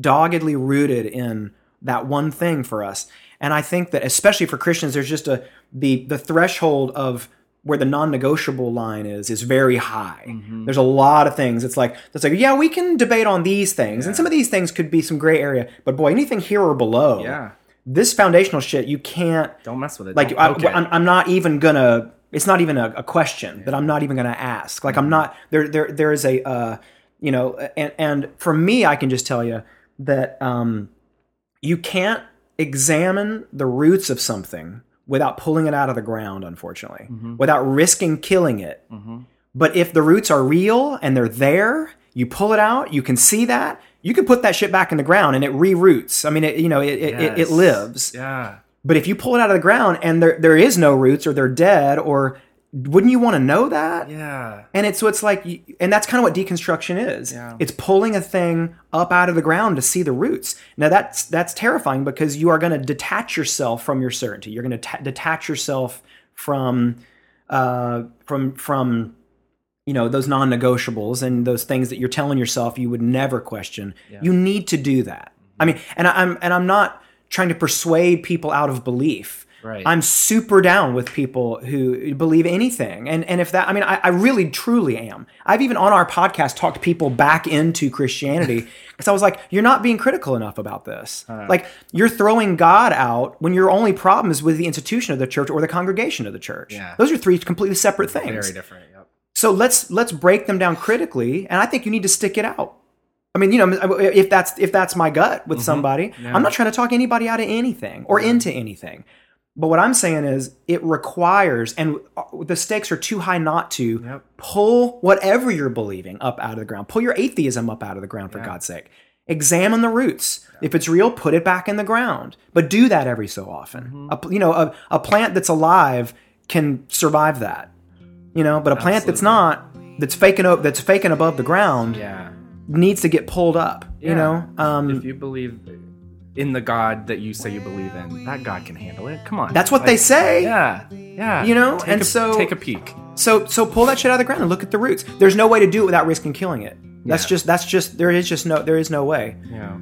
doggedly rooted in that one thing for us. And i think that especially for christians there's just a the the threshold of where the non-negotiable line is is very high Mm-hmm. there's a lot of things it's like it's like yeah we can debate on these things and some of these things could be some gray area but boy anything here or below Yeah. this foundational shit you can't Don't mess with it. like I, it. I'm, I'm not even gonna it's not even a, a question that i'm not even gonna ask like Mm-hmm. i'm not there there there is a uh you know and and for me i can just tell you that um you can't examine the roots of something without pulling it out of the ground unfortunately Mm-hmm. without risking killing it. But if the roots are real and they're there you pull it out you can see that you can put that shit back in the ground and it re-roots. I mean it you know it, it, it, it lives. Yeah. but if you pull it out of the ground and there there is no roots or they're dead or wouldn't you want to know that? Yeah. And it's so it's like and that's kind of what deconstruction is. Yeah. It's pulling a thing up out of the ground to see the roots. Now that's that's terrifying because you are going to detach yourself from your certainty. You're going to ta- detach yourself from uh from from you know those non-negotiables and those things that you're telling yourself you would never question. Yeah. You need to do that. I mean, and I, I'm and I'm not trying to persuade people out of belief. Right. I'm super down with people who believe anything. And and if that I mean I, I really truly am. I've even on our podcast talked people back into Christianity because I was like, you're not being critical enough about this. Like you're throwing God out when your only problem is with the institution of the church or the congregation of the church. Yeah. Those are three completely separate things. Very different. Yep. So let's let's break them down critically, and I think you need to stick it out. I mean, you know, if that's if that's my gut with mm-hmm. somebody, I'm not trying to talk anybody out of anything or into anything. But what I'm saying is, it requires, and uh, the stakes are too high not to Yep. pull whatever you're believing up out of the ground. Pull your atheism up out of the ground, for God's sake. Examine the roots. If it's real, put it back in the ground. But do that every so often. A, you know, a, a plant that's alive can survive that. You know, but a plant that's not, that's faking up, that's faking above the ground, Yeah. needs to get pulled up. You know, um, if you believe in the God that you say you believe in, that God can handle it. Come on. That's what they say. Yeah. Yeah. You know, Take and a- so- take a peek. So so pull that shit out of the ground and look at the roots. There's no way to do it without risking killing it. That's Yeah. just that's just there is just no there is no way. Yeah.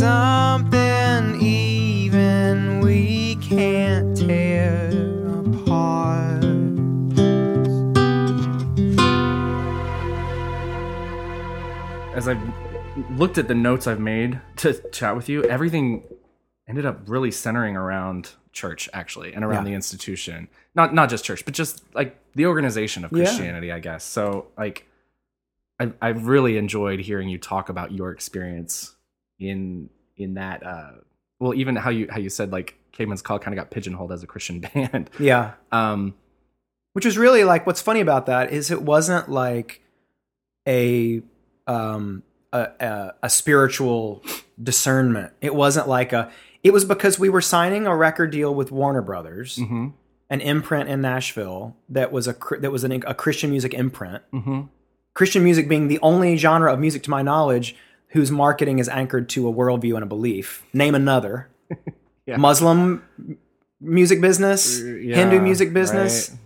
Something even we can't tear apart. As I've looked at the notes I've made to chat with you, everything ended up really centering around church actually and around Yeah. the institution. Not not just church, but just like the organization of Yeah. Christianity, I guess. So like I I've really enjoyed hearing you talk about your experience in in that uh well even how you how you said like Caedmon's Call kind of got pigeonholed as a Christian band. Yeah. Um Which was really like what's funny about that is it wasn't like a um a, a, a spiritual discernment. It wasn't like a it was because we were signing a record deal with Warner Brothers, mhm, an imprint in Nashville that was a that was an, a Christian music imprint. mhm. Christian music being the only genre of music, to my knowledge, whose marketing is anchored to a worldview and a belief. Name another. Yeah. Muslim music business, Yeah, Hindu music business. right.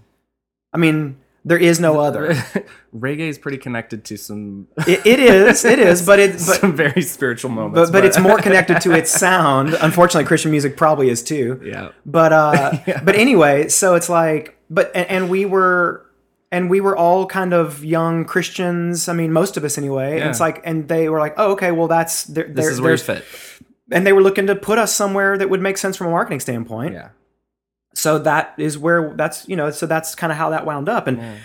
I mean, there is no other. Reggae is pretty connected to some it, it is, it is, but it's but some very spiritual moments. but, but it's more connected to its sound. Unfortunately, Christian music probably is too. yeah. But uh, but anyway, so it's like, but and, and we were and we were all kind of young Christians. I mean, most of us anyway. And it's like, and they were like, oh, okay, well, that's there, This there- is where you fit. and they were looking to put us somewhere that would make sense from a marketing standpoint. Yeah. So that is where that's you know, so that's kind of how that wound up, and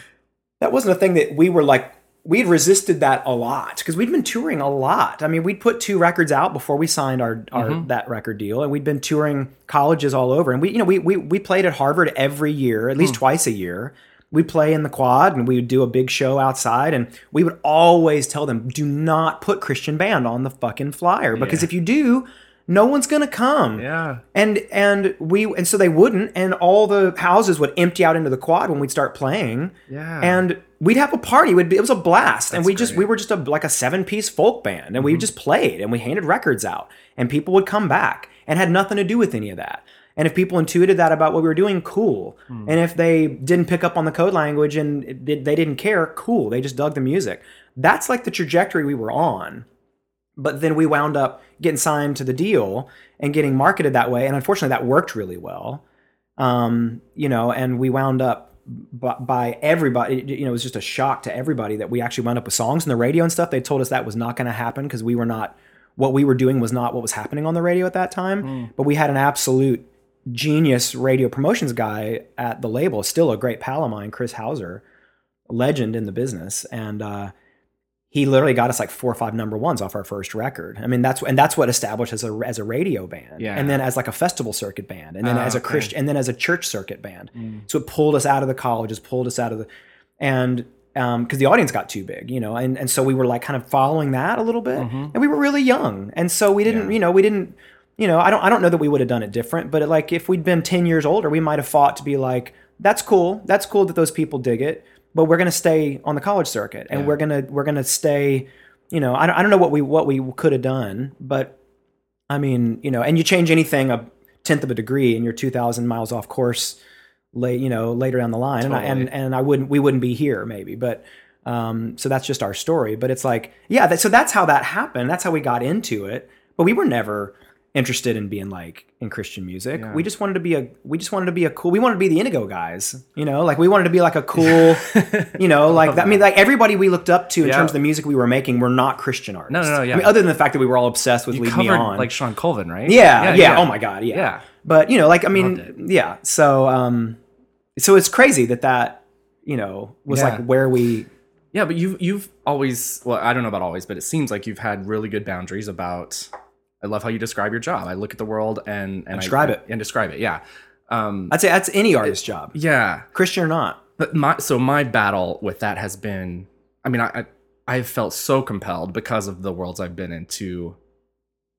that wasn't a thing that we were like. We'd resisted that a lot because we'd been touring a lot. I mean, we'd put two records out before we signed our, our mm-hmm. that record deal, and we'd been touring colleges all over. And we, you know, we we we played at Harvard every year, at least hmm. twice a year. We'd play in the quad, and we would do a big show outside, and we would always tell them, "Do not put Christian band on the fucking flyer because Yeah. if you do, no one's gonna come." Yeah. and and we and so they wouldn't and all the houses would empty out into the quad when we'd start playing Yeah. and we'd have a party would be it was a blast and That's we just we were just a like a seven piece folk band and we mm-hmm. just played and we handed records out and people would come back and had nothing to do with any of that and if people intuited that about what we were doing cool. And if they didn't pick up on the code language and it, they didn't care cool. They just dug the music. That's like the trajectory we were on. But then we wound up getting signed to the deal and getting marketed that way. And unfortunately that worked really well. Um, you know and we wound up by, by everybody you know it was just a shock to everybody that we actually wound up with songs on the radio and stuff. They told us that was not going to happen because we were not what we were doing was not what was happening on the radio at that time. But we had an absolute genius radio promotions guy at the label still a great pal of mine chris hauser legend in the business and uh he literally got us like four or five number ones off our first record. I mean, that's and that's what established as a as a radio band, Yeah. and then as like a festival circuit band, and then Ah, as a okay. Christian, and then as a church circuit band. So it pulled us out of the colleges, pulled us out of the, and because the audience got too big, you know, and and so we were like kind of following that a little bit, and we were really young, and so we didn't, Yeah. you know, we didn't. You know, I don't. I don't know that we would have done it different, but like if we'd been ten years older, we might have fought to be like, "That's cool. That's cool that those people dig it." but we're going to stay on the college circuit and Yeah. we're going to we're going to stay you know I don't, I don't know what we what we could have done but i mean you know and you change anything a tenth of a degree and you're 2000 miles off course late you know later down the line and I, and and I wouldn't we wouldn't be here maybe but um so that's just our story but it's like yeah that, so that's how that happened that's how we got into it but we were never interested in being like in Christian music. Yeah. We just wanted to be a we just wanted to be a cool we wanted to be the Indigo guys, you know, like we wanted to be like a cool, you know, like that. I mean like everybody we looked up to in Yeah. terms of the music we were making were not Christian artists. No, no, no, I yeah. mean other than the fact that we were all obsessed with You Lead Me On. like Shawn Colvin, right? yeah, yeah, Oh my god, yeah. Yeah. But you know, like I mean, yeah. So um so it's crazy that that, you know, was like where we Yeah, but you've you've always well, I don't know about always, but it seems like you've had really good boundaries about. I love how you describe your job. I look at the world and and I- describe it. and describe it. Yeah, um, I'd say that's any artist's job. yeah. Christian or not. But my so my battle with that has been. I mean, I I I've felt so compelled because of the worlds I've been in to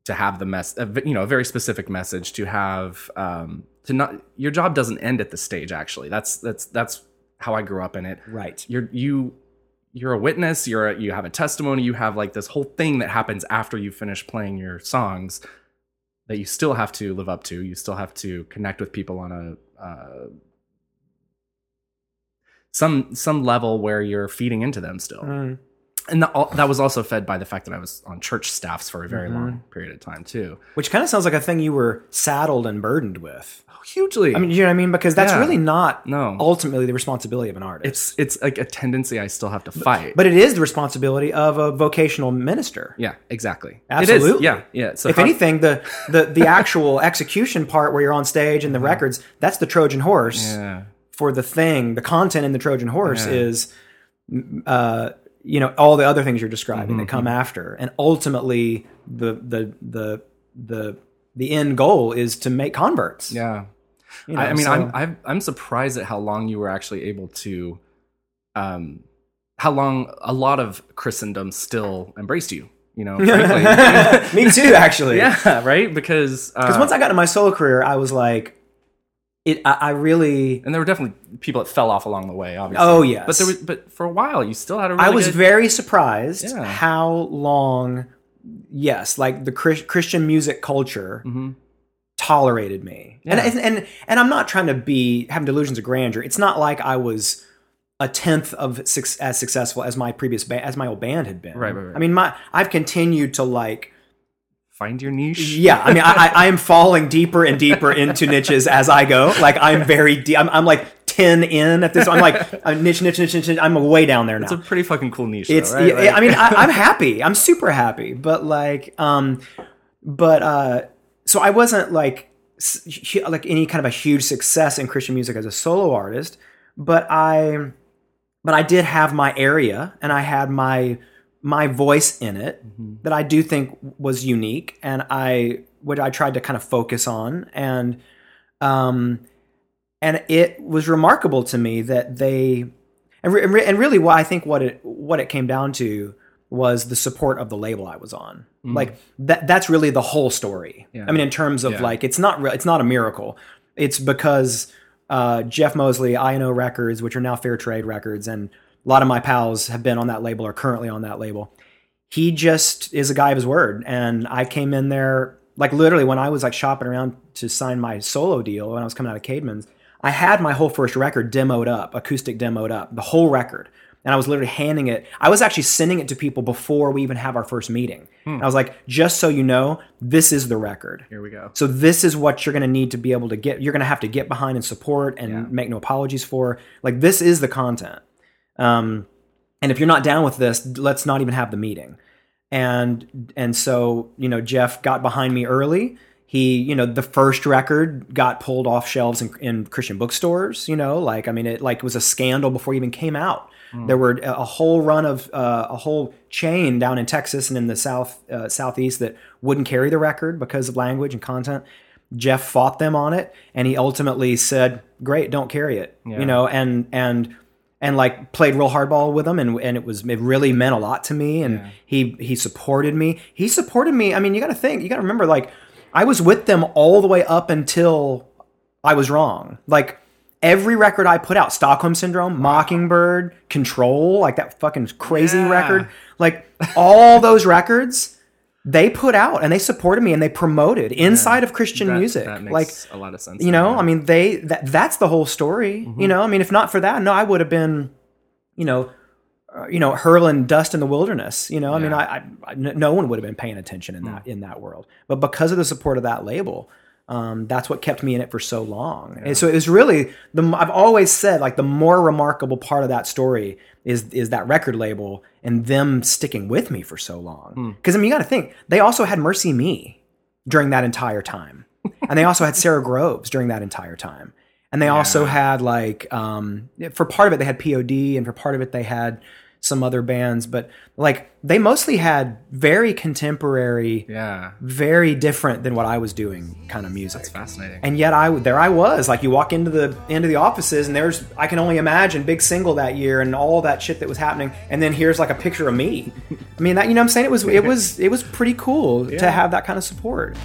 to have the mess, you know, a very specific message to have um to not your job doesn't end at the stage. Actually, that's that's that's how I grew up in it Right. you're you you're a witness you're a, you have a testimony you have like this whole thing that happens after you finish playing your songs that you still have to live up to you still have to connect with people on a uh, some some level where you're feeding into them still Mm. And that, that was also fed by the fact that i was on church staffs for a very Mm-hmm. long period of time too Which kind of sounds like a thing you were saddled and burdened with. hugely I mean, you know what I mean? Because that's Yeah. really not No. ultimately the responsibility of an artist. it's it's like a tendency i still have to fight but it is the responsibility of a vocational minister. yeah exactly Absolutely. yeah yeah so if how- anything, the, the the actual execution part where you're on stage and the records, that's the Trojan horse yeah for the thing. The content in the Trojan horse Yeah. is, uh, you know, all the other things you're describing that Mm-hmm. come after, and ultimately the the the the the end goal is to make converts. Yeah. You know, I, I mean, so- I'm, I'm I'm surprised at how long you were actually able to, um, how long a lot of Christendom still embraced you. You know, frankly. Me too, actually. yeah, right. Because Because uh, once I got into my solo career, I was like, it. I, I really. and there were definitely people that fell off along the way. Obviously. Oh, yes. But there was, but for a while, you still had a. Really I was good, very surprised Yeah. how long. Yes, like the Chris, Christian music culture Mhm. tolerated me, Yeah. and, and and and I'm not trying to be having delusions of grandeur. It's not like I was a tenth of suc as successful as my previous ba- as my old band had been. Right, right, right. I mean, my I've continued to like find your niche. Yeah, I mean, I, I, am falling deeper and deeper into niches as I go. Like I'm very deep. I'm, I'm like ten in at this. I'm like uh, niche, niche, niche, niche, niche. I'm way down there now. It's a pretty fucking cool niche. It's. though, right? yeah, Like- I mean, I, I'm happy. I'm super happy. But like, um, but uh, so I wasn't like like any kind of a huge success in Christian music as a solo artist. But I, but I did have my area, and I had my my voice in it that I do think was unique, and I which I tried to kind of focus on, and um, and it was remarkable to me that they and, re- and, re- and really what I think what it what it came down to was the support of the label I was on. Like that that's really the whole story. Yeah. I mean in terms of Yeah. like it's not re- it's not a miracle. It's because uh, Jeff Moseley, INO Records, which are now Fair Trade Records, and a lot of my pals have been on that label or currently on that label. He just is a guy of his word, and I came in there like literally when I was like shopping around to sign my solo deal when I was coming out of Caedmon's. I had my whole first record demoed up, acoustic demoed up, the whole record. And I was literally handing it. I was actually sending it to people before we even have our first meeting. And I was like, just so you know, this is the record. Here we go. So this is what you're going to need to be able to get. You're going to have to get behind and support and Yeah. make no apologies for. Like this is the content. Um, and if you're not down with this, let's not even have the meeting. And and so you know Jeff got behind me early. He you know the first record got pulled off shelves in, in Christian bookstores. You know like I mean it like it was a scandal before it even came out. There were a, a whole run of uh, a whole chain down in Texas and in the south uh, southeast that wouldn't carry the record because of language and content. Jeff fought them on it, and he ultimately said, "Great, don't carry it." Yeah. You know, and and and like played real hardball with them, and and it was it really meant a lot to me, and Yeah. he he supported me. He supported me. I mean, you got to think, you got to remember, like I was with them all the way up until I was wrong. Like every record I put out, Stockholm Syndrome, Mockingbird, Control, like that fucking crazy Yeah. record, like all those records. They put out and they supported me and they promoted inside of Christian That- music. That makes like a lot of sense. you know Yeah. i mean they that, that's the whole story Mm-hmm. you know i mean if not for that no i would have been you know uh, you know, hurling dust in the wilderness. You know, I mean, I, I, I, no one would have been paying attention in that in that world, but because of the support of that label, um, that's what kept me in it for so long. And so it was really the. I've always said like the more remarkable part of that story is is that record label and them sticking with me for so long. Because I mean, you got to think they also had MercyMe during that entire time, and they also had Sara Groves during that entire time. And they also had like um, for part of it they had POD, and for part of it they had some other bands, but like they mostly had very contemporary, Yeah. very different than what I was doing kind of music. That's fascinating. And yet I there I was like you walk into the into the offices and there's I can only imagine big single that year and all that shit that was happening and then here's like a picture of me. I mean that you know what I'm saying it was it was it was pretty cool to have that kind of support.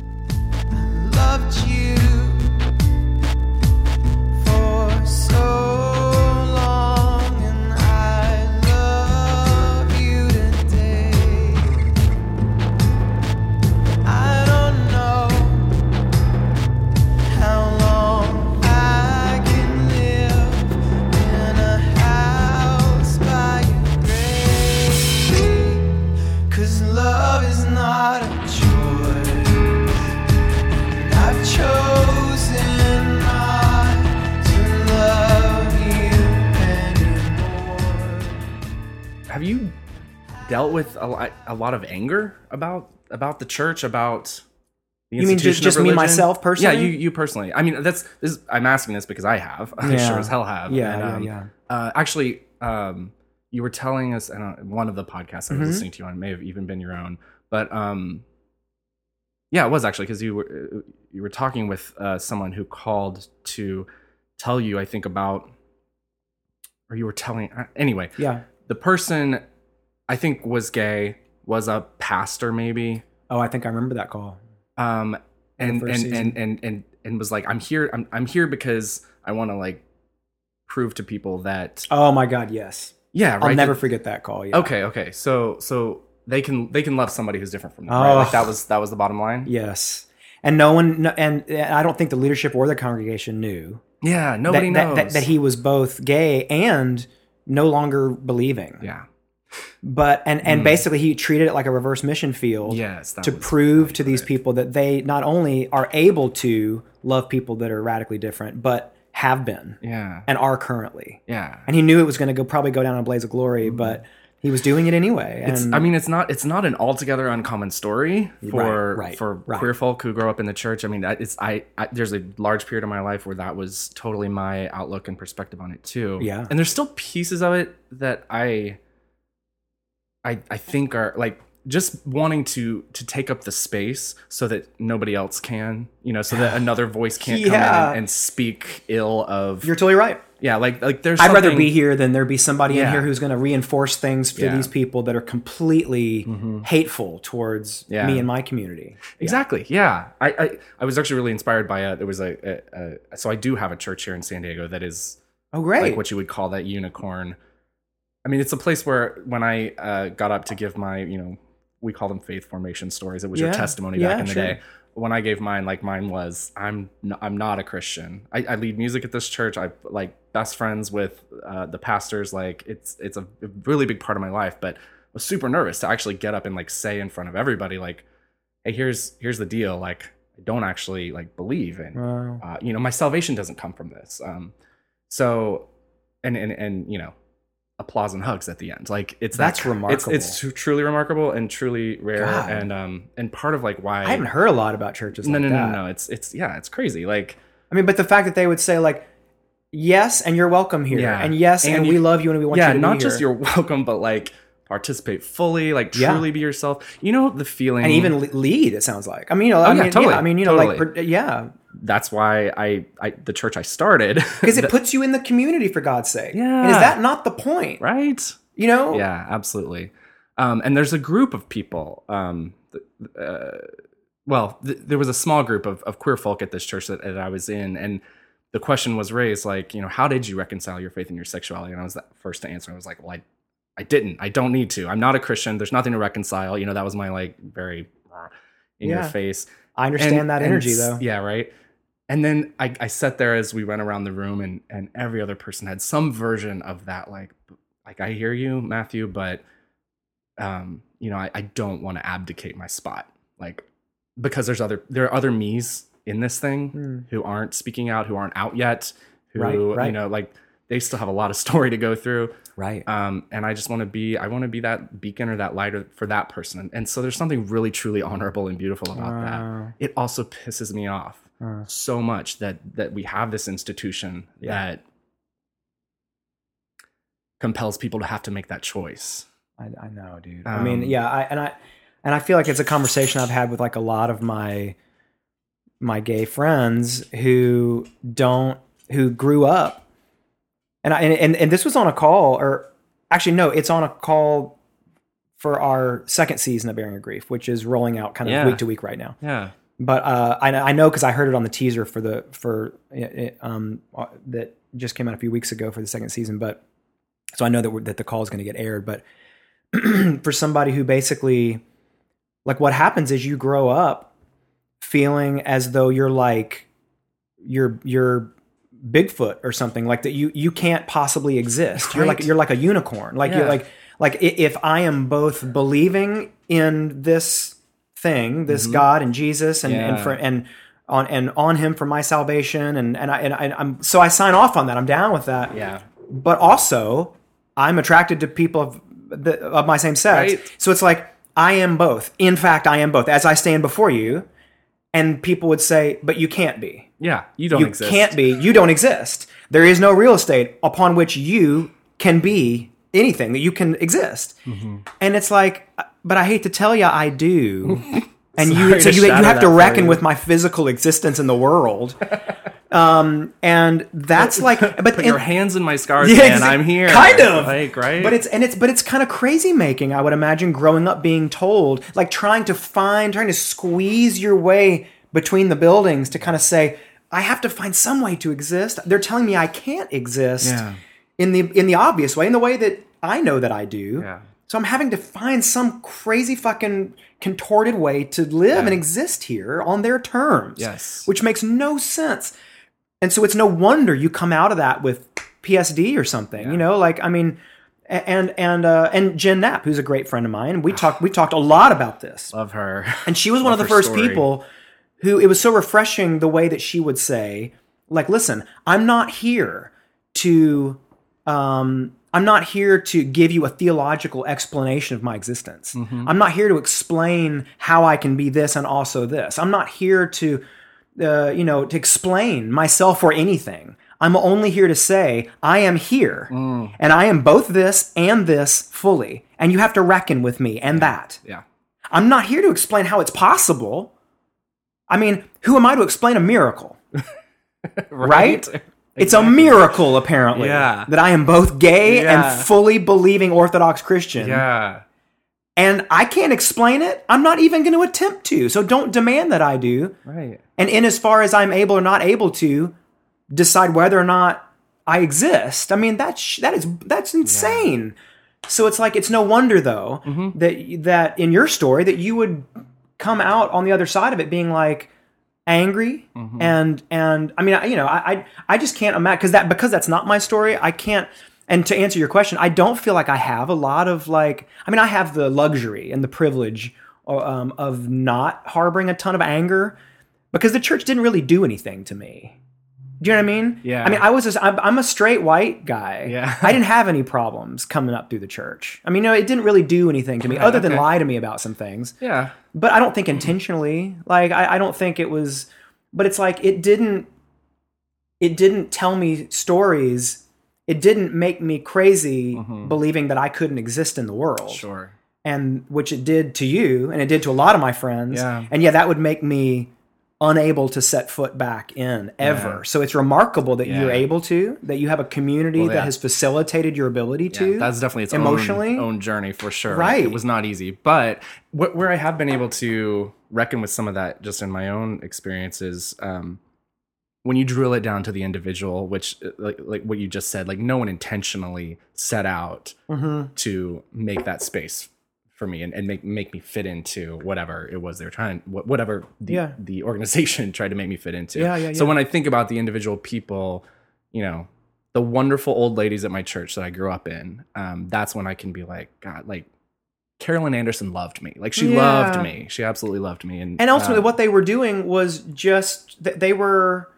Dealt with a lot, a lot of anger about about the church about the You mean just- just me, myself, personally? Yeah, you you personally. I mean, that's this. I'm asking this because I have. I Yeah. sure as hell have. Yeah, And, yeah, um, yeah. Uh, actually, um, you were telling us in one of the podcasts I was Mhm. listening to you on. May have even been your own, but um, yeah, it was actually because you were you were talking with uh, someone who called to tell you, I think about, or you were telling. uh, Anyway, Yeah. the person I think was gay, was a pastor maybe, Oh, I think I remember that call. um, and and, season. and and and and was like, I'm here, I'm I'm here because I want to like prove to people that Oh my god, yes. yeah, right. I'll never forget that call. Yeah. Okay, okay, so so they can they can love somebody who's different from them. Right? Like Oh. that was that was the bottom line. Yes. And no one, and I don't think the leadership or the congregation knew Yeah, nobody that, knows that, that he was both gay and no longer believing. Yeah. But and and Mm. basically he treated it like a reverse mission field. Yes. To prove to these people that they not only are able to love people that are radically different, but have been Yeah. and are currently. Yeah. And he knew it was going to go probably go down in a blaze of glory, but he was doing it anyway. And I mean, it's not it's not an altogether uncommon story for right, for right. queer folk who grow up in the church. I mean, it's I, I there's a large period of my life where that was totally my outlook and perspective on it too. Yeah. and there's still pieces of it that I I I think are like just wanting to to take up the space so that nobody else can, you know, so that another voice can't come in and, and speak ill of you're totally right. yeah, like like there's I'd rather be here than there be somebody in here who's going to reinforce things to Yeah. Mm-hmm. these people that are completely hateful towards Yeah. me and my community. Exactly. Yeah. I, I I was actually really inspired by a there was a, a, a so I do have a church here in San Diego that is Oh, great. like what you would call that unicorn. I mean, it's a place where when I uh, got up to give my you know we call them faith formation stories. It was your Yeah. testimony Yeah, back in the sure. day. When I gave mine, like mine was, I'm n- I'm not a Christian. I, I lead music at this church. I like best friends with uh, the pastors. Like it's it's a really big part of my life. But I was super nervous to actually get up and like say in front of everybody, like, hey, here's here's the deal. Like I don't actually like believe in Wow. uh, you know my salvation doesn't come from this um so and and and you know applause and hugs at the end like it's That's ki- remarkable. it's it's truly remarkable and truly rare God. and um and part of like why I haven't heard a lot about churches no like no that. no no it's it's yeah it's crazy like I mean, but the fact that they would say like, yes, and you're welcome here, Yeah. and yes, and, And we love you and we want yeah you to not just here. you're welcome but like participate fully like Yeah. truly be yourself you know the feeling and even lead. It sounds like. I mean, you know, I Oh, yeah, mean, totally, I mean, you know, like, totally. per- yeah, that's why I I the church I started. Because it puts you in the community for God's sake. and Yeah. is that not the point? right? You know, yeah absolutely. Um, and there's a group of people um, uh, well th- there was a small group of, of queer folk at this church that, that i was in and the question was raised like you know how did you reconcile your faith and your sexuality? And i was the first to answer. I was like well i, I didn't. I don't need to. I'm not a christian. There's nothing to reconcile. You know that was my like very in your face. I understand and- that energy though. Yeah, right. And then I, I sat there as we went around the room, and and every other person had some version of that. Like, like I hear you, Matthew, but um, you know, I, I don't want to abdicate my spot. Like because there's other there are other me's in this thing who aren't speaking out, who aren't out yet, who Right, you know, like they still have a lot of story to go through. Right. Um, and I just want to be, I want to be that beacon or that light for that person. And, and so there's something really, truly honorable and beautiful about that. It also pisses me off so much that that we have this institution that compels people to have to make that choice. I, I know, dude. I mean, Um, yeah, I and I and I feel like it's a conversation I've had with like a lot of my my gay friends who don't who grew up, and I and and, and this was on a call, or actually no, it's on a call for our second season of Airing of Grief, which is rolling out kind of Yeah. week to week right now. Yeah. But uh, I, I know because I heard it on the teaser for the for uh, um uh, that just came out a few weeks ago for the second season. But so I know that we're, that the call is going to get aired. But for somebody who basically like what happens is you grow up feeling as though you're like you're you're Bigfoot or something like that. You you can't possibly exist. You're like you're like a unicorn. Like you're like like if I am both believing in this thing, this God and Jesus, and and Mm-hmm. For and on and on Him for my salvation, and and I and I, I'm so I sign off on that. I'm down with that. Yeah. But also, I'm attracted to people of the, of my same sex. Right. So it's like I am both. In fact, I am both. As I stand before you, and people would say, "But you can't be." Yeah. You don't you exist. can't be. You don't exist. There is no real estate upon which you can be anything that you can exist. Mm-hmm. And it's like, but I hate to tell you, I do. And you, so you, you have to reckon with my physical existence in the world. Um, and that's like, but Put your hands in my scars, Yeah, man. I'm here. Kind of. Like, right? But it's and it's but it's kind of crazy making, I would imagine, growing up being told, like trying to find, trying to squeeze your way between the buildings to kind of say, I have to find some way to exist. They're telling me I can't exist Yeah. in the in the obvious way, in the way that I know that I do. Yeah. So I'm having to find some crazy fucking contorted way to live and exist here on their terms. Yes. Which makes no sense. And so it's no wonder you come out of that with PSD or something. You know, like I mean and and uh, and Jen Knapp, who's a great friend of mine, we talked we talked a lot about this. Love her. And she was one of the first story. people who it was so refreshing the way that she would say, like, listen, I'm not here to um I'm not here to give you a theological explanation of my existence. Mm-hmm. I'm not here to explain how I can be this and also this. I'm not here to uh, you know, to explain myself or anything. I'm only here to say I am here, Mm. and I am both this and this fully, and you have to reckon with me and that. Yeah. I'm not here to explain how it's possible. I mean, who am I to explain a miracle? Right? It's a miracle, apparently, Yeah. that I am both gay Yeah. and fully believing Orthodox Christian. Yeah. And I can't explain it. I'm not even going to attempt to. So don't demand that I do. Right. And in as far as I'm able or not able to decide whether or not I exist, I mean that's that is that's insane. So it's like it's no wonder though Mm-hmm. that that in your story that you would come out on the other side of it being like angry Mm-hmm. and and I mean I, you know I I, I just can't imagine because that because that's not my story I can't and to answer your question I don't feel like I have a lot of like I mean I have the luxury and the privilege um, of not harboring a ton of anger because the church didn't really do anything to me. Do you know what I mean? Yeah. I mean, I was just, I'm, I'm a straight white guy. Yeah. I didn't have any problems coming up through the church. I mean, no, it didn't really do anything to me other than lie to me about some things. Yeah. But I don't think intentionally. Like, I, I don't think it was, but it's like, it didn't, it didn't tell me stories. It didn't make me crazy mm-hmm. believing that I couldn't exist in the world Sure. and which it did to you and it did to a lot of my friends Yeah. and yeah that would make me unable to set foot back in ever Yeah. so it's remarkable that you're able to that you have a community Well, that has facilitated your ability to Yeah, that's definitely its emotionally own, own journey for sure. Right. It was not easy, but wh- where I have been able to reckon with some of that just in my own experiences, um, when you drill it down to the individual, which uh, like like what you just said, like no one intentionally set out Mm-hmm. to make that space for me and, and make make me fit into whatever it was they were trying wh- whatever the, Yeah. the organization tried to make me fit into. Yeah, yeah, So when I think about the individual people, you know, the wonderful old ladies at my church that I grew up in, um, that's when I can be like, God, like Carolyn Anderson loved me. Like she Yeah. loved me. She absolutely loved me. And And ultimately, uh, what they were doing was just that they were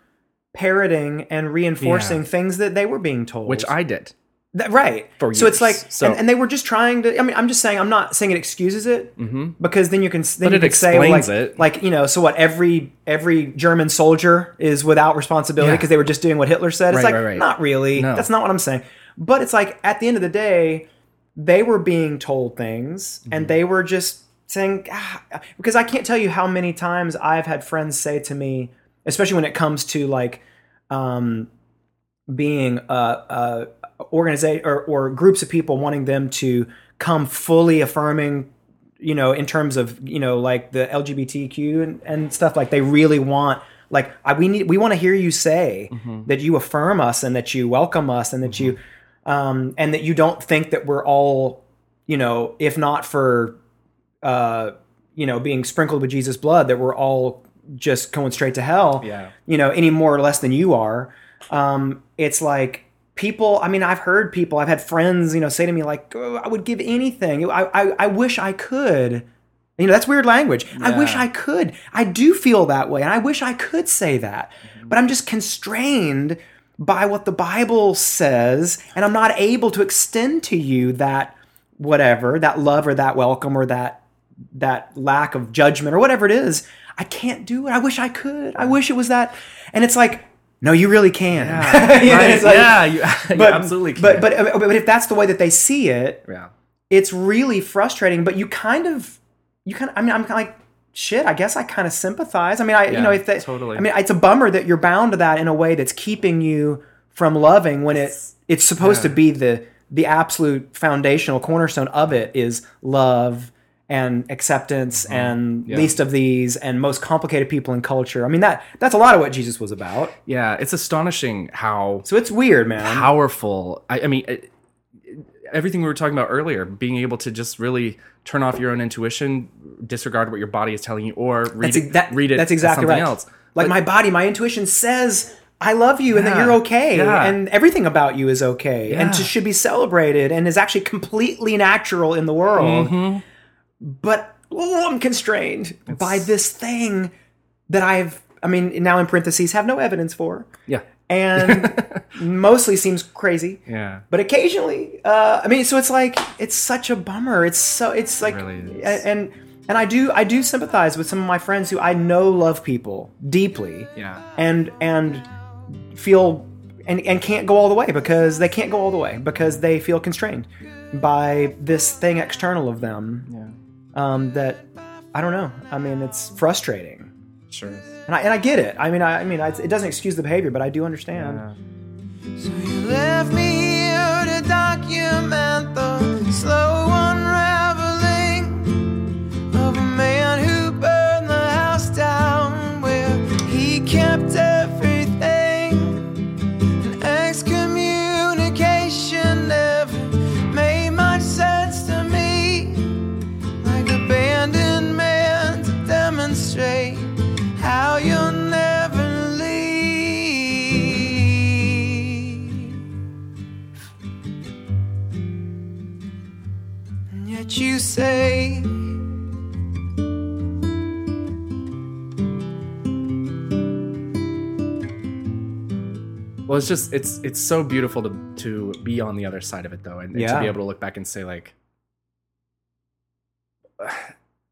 parroting and reinforcing Yeah. things that they were being told. which I did. That- right. For so it's like. So- and, and they were just trying to. I mean, I'm just saying. I'm not saying it excuses it hmm because then you can then But you it can say well, like, explains it. like you know. So what? Every every German soldier is without responsibility Yeah. because they were just doing what Hitler said. It's Right, like right, right. not really. No. That's not what I'm saying. But it's like at the end of the day, they were being told things Mm-hmm. and they were just saying ah, because I can't tell you how many times I've had friends say to me, especially when it comes to like um, being a, a organization or, or groups of people wanting them to come fully affirming you know in terms of you know like the lgbtq and, and stuff like they really want like I, we need we want to hear you say that you affirm us and that you welcome us and that you um and that you don't think that we're all you know if not for uh you know being sprinkled with jesus blood that we're all just going straight to hell Yeah. you know any more or less than you are. Um it's like people i mean i've heard people i've had friends you know say to me like "Oh, i would give anything. I i, I wish i could. You know that's weird language. I wish i could. I do feel that way and i wish i could say that. Mm-hmm. But i'm just constrained by what the bible says and i'm not able to extend to you that whatever that love or that welcome or that that lack of judgment or whatever it is. I can't do it. I wish i could. I wish it was that. And it's like no you really can Yeah. You Right. like- yeah. You, you but absolutely. Can. but, uh, but but if that's the way that they see it yeah. it's really frustrating but you kind of you kind of i mean i'm kind of like shit i guess i kind of sympathize i mean i you know if that totally. i mean it's a bummer that you're bound to that in a way that's keeping you from loving when it it's supposed to be the the absolute foundational cornerstone of it is love and acceptance and Mm-hmm. Yeah. least of these and most complicated people in culture i mean that that's a lot of what jesus was about Yeah. It's astonishing how so it's weird man powerful. I, I mean, it, everything we were talking about earlier, being able to just really turn off your own intuition, disregard what your body is telling you, or read, That's, it, that, read it that's exactly something right. else. Like But- my body, my intuition says I love you and that you're okay Yeah. and everything about you is okay and Yeah. to, should be celebrated and is actually completely natural in the world. Mm-hmm. But oh, I'm constrained by this thing that I've, I mean, now in parentheses, have no evidence for Yeah. and mostly seems crazy. Yeah. But occasionally, uh, I mean, so it's like it's such a bummer. It's so it's like, really is. and and I do I do sympathize with some of my friends who I know love people deeply, Yeah. and and feel and and can't go all the way because they can't go all the way because they feel constrained by this thing external of them Yeah. Um, that I don't know. I mean, it's frustrating, Sure. and I and I get it. I mean, I, I mean, I, it doesn't excuse the behavior, but I do understand. Yeah. So you left me here to document the slow unraveling say Well, it's just it's it's so beautiful to to be on the other side of it though, and, and to be able to look back and say like,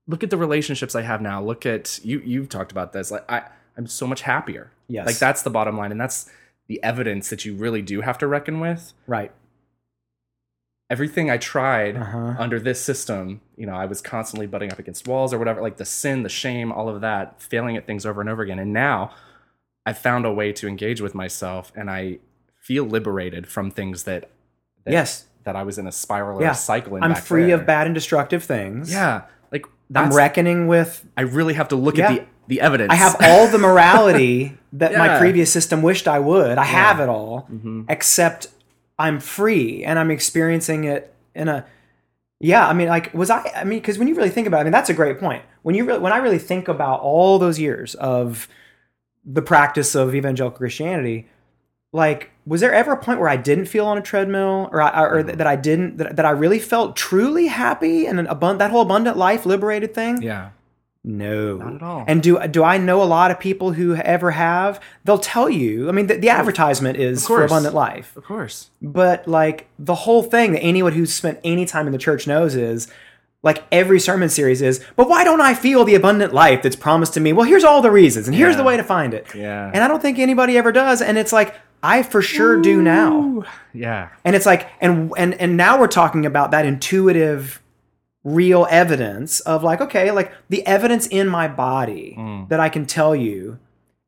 look at the relationships I have now. Look at you. You've talked about this. Like I I'm so much happier. Yes. Like that's the bottom line, and that's the evidence that you really do have to reckon with. Right. Everything I tried Uh-huh. under this system, you know, I was constantly butting up against walls or whatever, like the sin, the shame, all of that, failing at things over and over again. And now I found a way to engage with myself and I feel liberated from things that, that Yes. that I was in a spiral or Yeah. a cycle in I'm free there. of bad and destructive things. Yeah. Like I'm reckoning with I really have to look Yeah. at the the evidence. I have all the morality that my previous system wished I would. I have it all, Mhm. except I'm free and I'm experiencing it in a. Yeah, I mean, like, was I? I mean, because when you really think about, it, I mean, that's a great point. When you really, when I really think about all those years of the practice of evangelical Christianity, like was there ever a point where I didn't feel on a treadmill or I, or mm-hmm. that I didn't that, that I really felt truly happy and an abund- that whole abundant life liberated thing? Yeah. No, Not at all. And do do I know a lot of people who ever have? They'll tell you. I mean, the, the advertisement is for abundant life, Of course. but like the whole thing that anyone who's spent any time in the church knows is like every sermon series is. But why don't I feel the abundant life that's promised to me? Well, here's all the reasons, and here's Yeah. the way to find it. Yeah. And I don't think anybody ever does. And it's like I for sure do now. Yeah. And it's like, and and and now we're talking about that intuitive, real evidence of like, okay, like the evidence in my body Mm. that I can tell you,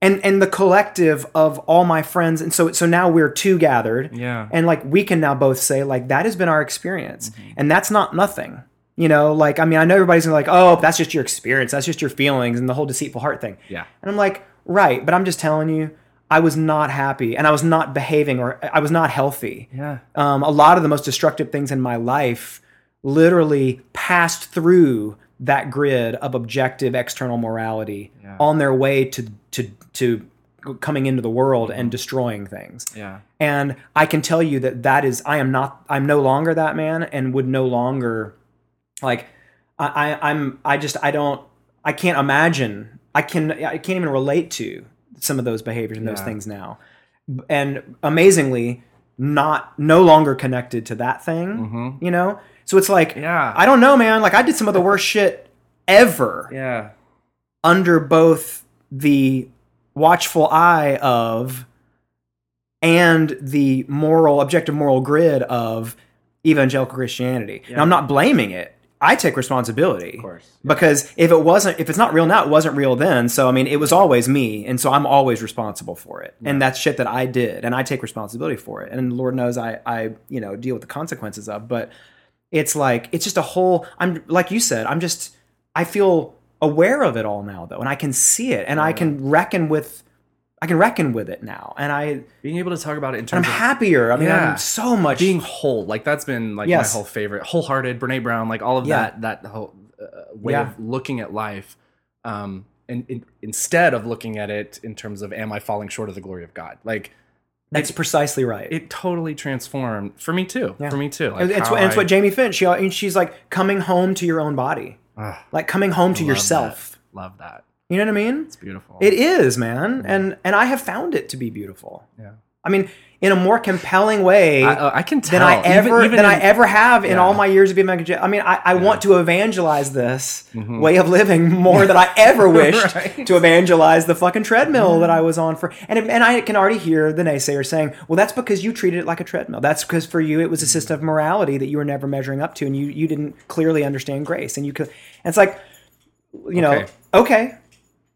and and the collective of all my friends, and so so now we're two gathered, Yeah. and like we can now both say like that has been our experience, and that's not nothing. You know, like I mean, I know everybody's gonna like, oh, that's just your experience, that's just your feelings, and the whole deceitful heart thing. Yeah. And I'm like, right, but I'm just telling you, I was not happy, and I was not behaving, or I was not healthy Yeah. um, a lot of the most destructive things in my life literally passed through that grid of objective external morality Yeah. on their way to to to coming into the world and mm-hmm. destroying things Yeah. and i can tell you that that is i am not i'm no longer that man and would no longer like i, I i'm i just i don't i can't imagine i can i can't even relate to some of those behaviors and those Yeah. things now and amazingly not no longer connected to that thing mm-hmm. you know so it's like Yeah. i don't know man. Like i did some of the worst shit ever Yeah. under both the watchful eye of and the moral objective moral grid of evangelical christianity. Now i'm not blaming it. I take responsibility. Of course. because if it wasn't if it's not real now it wasn't real then. So i mean it was always me and so i'm always responsible for it. And that's shit that i did and i take responsibility for it. And lord knows i i you know deal with the consequences of but it's like it's just a whole i'm like you said i'm just i feel aware of it all now though and i can see it and i can reckon with i can reckon with it now and i Being able to talk about it in terms i'm of happier i mean Yeah. i'm so much being whole like that's been like Yes. my whole favorite wholehearted Brené Brown like all of Yeah. that that whole uh, way Yeah. of looking at life um and, in instead of looking at it in terms of am i falling short of the glory of god like that's precisely right it totally transformed for me too Yeah. for me too like it's, what, it's what Jamie Finch. She, and she's like coming home to your own body, like coming home to love yourself. that. love that You know what I mean? it's beautiful It is, man, and and I have found it to be beautiful. yeah I mean, in a more compelling way I, uh, I can tell than I ever even than I ever have in Yeah. all my years of being evangelical. I mean, I, I want to evangelize this Mm-hmm. way of living more than I ever wished Right. to evangelize the fucking treadmill that I was on for. And and I can already hear the naysayer saying, "Well, that's because you treated it like a treadmill. That's because for you it was a system of morality that you were never measuring up to, and you you didn't clearly understand grace, and you could." And it's like, you know, Okay. okay.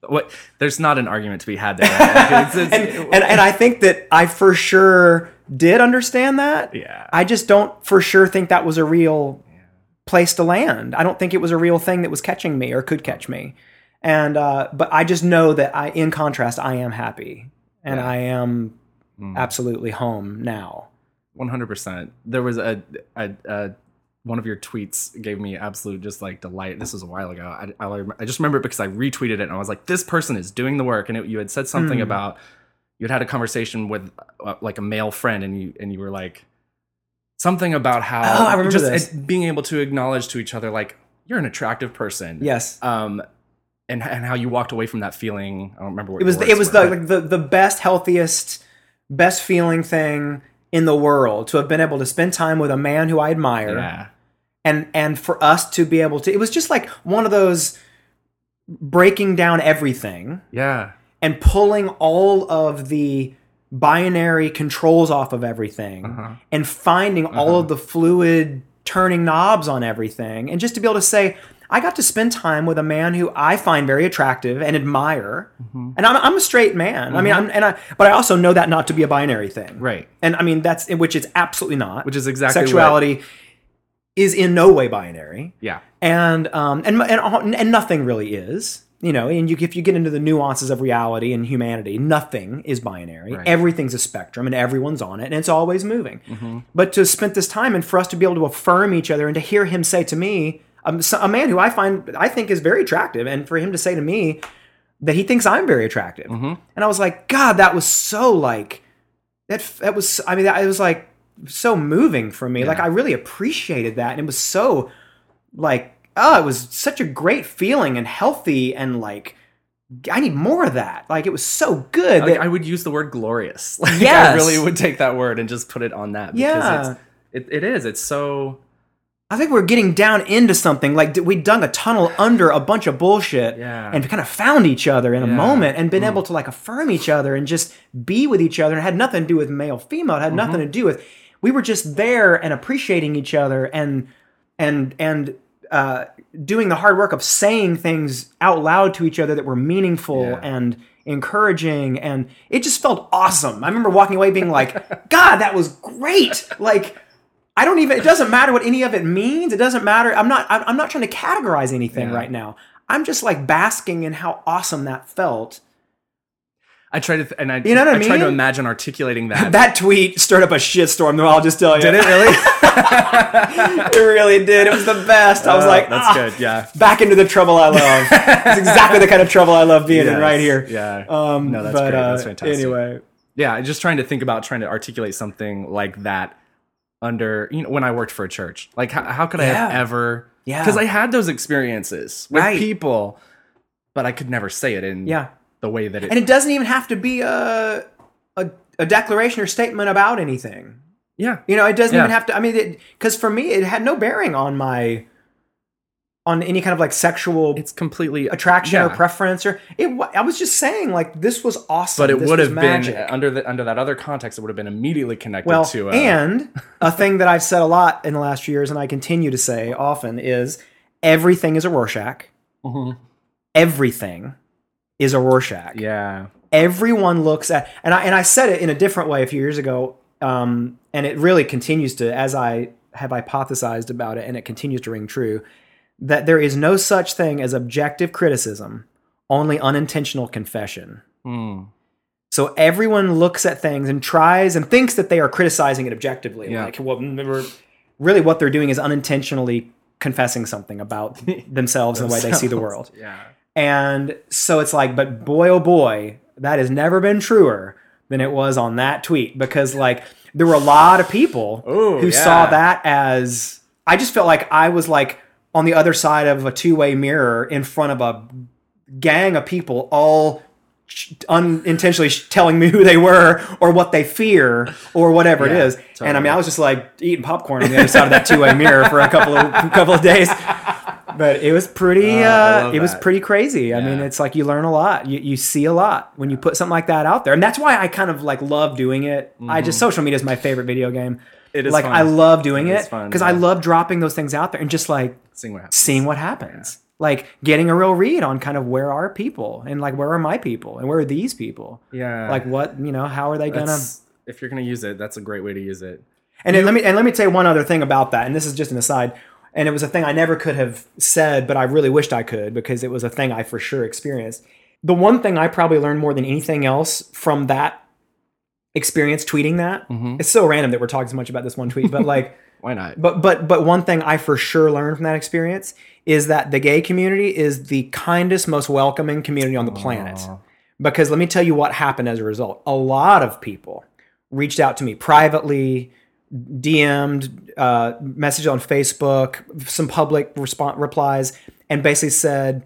What there's not an argument to be had there it's- it's- and, and and I think that I for sure did understand that. Yeah. I just don't for sure think that was a real place to land. I don't think it was a real thing that was catching me or could catch me. And uh, but I just know that I, in contrast, I am happy and I am Mm. absolutely home now. One hundred percent. There was a, a, a one of your tweets gave me absolute just like delight. This was a while ago. I, I, I just remember it because I retweeted it and I was like, "This person is doing the work." And it, you had said something Hmm. about you had had a conversation with uh, like a male friend, and you and you were like something about how Oh, I remember just it- being able to acknowledge to each other like you're an attractive person. Yes. Um, and and how you walked away from that feeling. I don't remember what It was the, it was were, the, like the the best healthiest best feeling thing in the world to have been able to spend time with a man who I admire yeah. and and for us to be able to it was just like one of those breaking down everything Yeah. and pulling all of the binary controls off of everything Uh-huh. and finding all of the fluid turning knobs on everything and just to be able to say i got to spend time with a man who i find very attractive and admire. Mm-hmm. and I'm, I'm a straight man. I mean I'm, and i but i also know that not to be a binary thing. Right. and i mean that's which it's absolutely not. Which is exactly sexuality is in no way binary. Yeah. and um and and and nothing really is you know and you if you get into the nuances of reality and humanity nothing is binary. Right. everything's a spectrum and everyone's on it and it's always moving. But to spend this time and for us to be able to affirm each other and to hear him say to me um, a man who i find i think is very attractive and for him to say to me that he thinks i'm very attractive and i was like god that was so like that that was I mean it was like so moving for me. Like I really appreciated that, and it was so like oh, it was such a great feeling and healthy and like I need more of that. Like it was so good. Like I would use the word glorious. Like, I really would take that word and just put it on that. Because Yeah. it's, it, it is. It's so. I think we're getting down into something like we dug a tunnel under a bunch of bullshit Yeah. and kind of found each other in a moment and been Mm. able to like affirm each other and just be with each other. It had nothing to do with male female. It had nothing Mm-hmm. to do with we were just there and appreciating each other and and and uh, doing the hard work of saying things out loud to each other that were meaningful Yeah. and encouraging and it just felt awesome. I remember walking away being like, God, that was great. Like I don't even. It doesn't matter what any of it means. It doesn't matter. I'm not. I'm I'm not trying to categorize anything Yeah. right now. I'm just like basking in how awesome that felt. I try to, th- and I, You know what I try to imagine articulating that. That tweet stirred up a shitstorm. Though I'll just tell you, Did it really? it really did. It was the best. I was Oh, like, that's "Ah, good. Yeah. Back into the trouble I love. it's exactly the kind of trouble I love being in right here. Yeah. Um, no, that's but, great. uh, That's fantastic. Anyway, yeah, just trying to think about trying to articulate something like that under you know when I worked for a church. Like how, how could I have ever? Yeah. because I had those experiences with Right. people, but I could never say it in yeah. the way that it. And it doesn't even have to be a a, a declaration or statement about anything. yeah, You know, it doesn't Yeah. even have to. I mean, because for me, it had no bearing on my on any kind of like sexual it's completely attraction or preference or it. wa- I was just saying like this was awesome, But it This would have magic. been under the under that other context. It would have been immediately connected well, to. Uh, and a thing that I've said a lot in the last few years, and I continue to say often, is everything is a Rorschach. Mhm. Everything is a Rorschach. yeah, everyone looks at and I and I said it in a different way a few years ago, um, and it really continues to as I have hypothesized about it, and it continues to ring true that there is no such thing as objective criticism, only unintentional confession. Hmm. So everyone looks at things and tries and thinks that they are criticizing it objectively. Yeah. Like, well, really, what they're doing is unintentionally confessing something about themselves and the way they see the world. yeah. And so it's like, but boy, oh boy, that has never been truer than it was on that tweet because, like, there were a lot of people Ooh, who yeah. saw that as I just felt like I was like on the other side of a two way mirror in front of a gang of people, all unintentionally telling me who they were or what they fear or whatever it Yeah, is. And I mean, I was just like eating popcorn on the other side of that two way mirror for a couple of a couple of days. But it was pretty. Uh, Uh, love it was pretty crazy. I mean, it's like you learn a lot. You you see a lot when you put something like that out there, and that's why I kind of like love doing it. I just social media is my favorite video game. Mm-hmm. It is like fun. I love doing it because I love dropping those things out there and just like Seeing what happens. seeing what happens. Like getting a real read on kind of where are people and like where are my people and where are these people? Yeah. Like what you know? How are they gonna? If you're gonna use it, that's a great way to use it. And then let me and let me tell you one other thing about that. And this is just an aside. And it was a thing I never could have said, but I really wished I could because it was a thing I for sure experienced. The one thing I probably learned more than anything else from that experience tweeting that. Mm-hmm. It's so random that we're talking so much about this one tweet, but like Why not? but but but one thing I for sure learned from that experience is that the gay community is the kindest, most welcoming community on the planet. Because let me tell you what happened as a result. A lot of people reached out to me privately, DM'd, uh, messaged on Facebook, some public response replies, and basically said,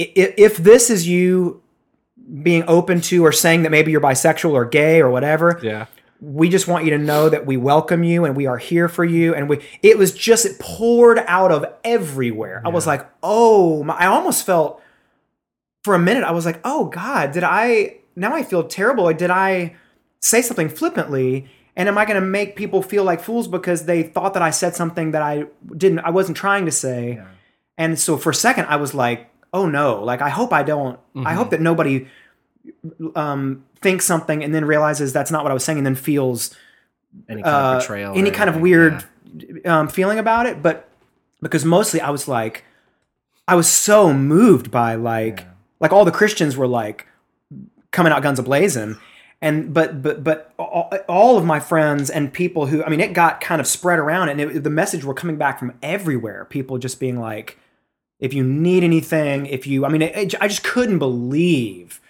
"I- i- if this is you being open to or saying that maybe you're bisexual or gay or whatever, yeah. We just want you to know that we welcome you and we are here for you. And we it was just it poured out of everywhere. I was like oh my, i almost felt for a minute i was like oh god did i now i feel terrible. Did i say something flippantly? And am i going to make people feel like fools because they thought that i said something that i didn't i wasn't trying to say? And so for a second i was like oh no like i hope i don't i hope that nobody um thinks something and then realizes that's not what i was saying and then feels Any kind uh, of betrayal. any kind of weird yeah. um, feeling about it, but because mostly I was like, I was so moved by like, like all the Christians were like coming out guns a blazing, and but but but all, all of my friends and people who I mean, it got kind of spread around, and it, the message were coming back from everywhere. People just being like, if you need anything, if you, I mean, it, it- I just couldn't believe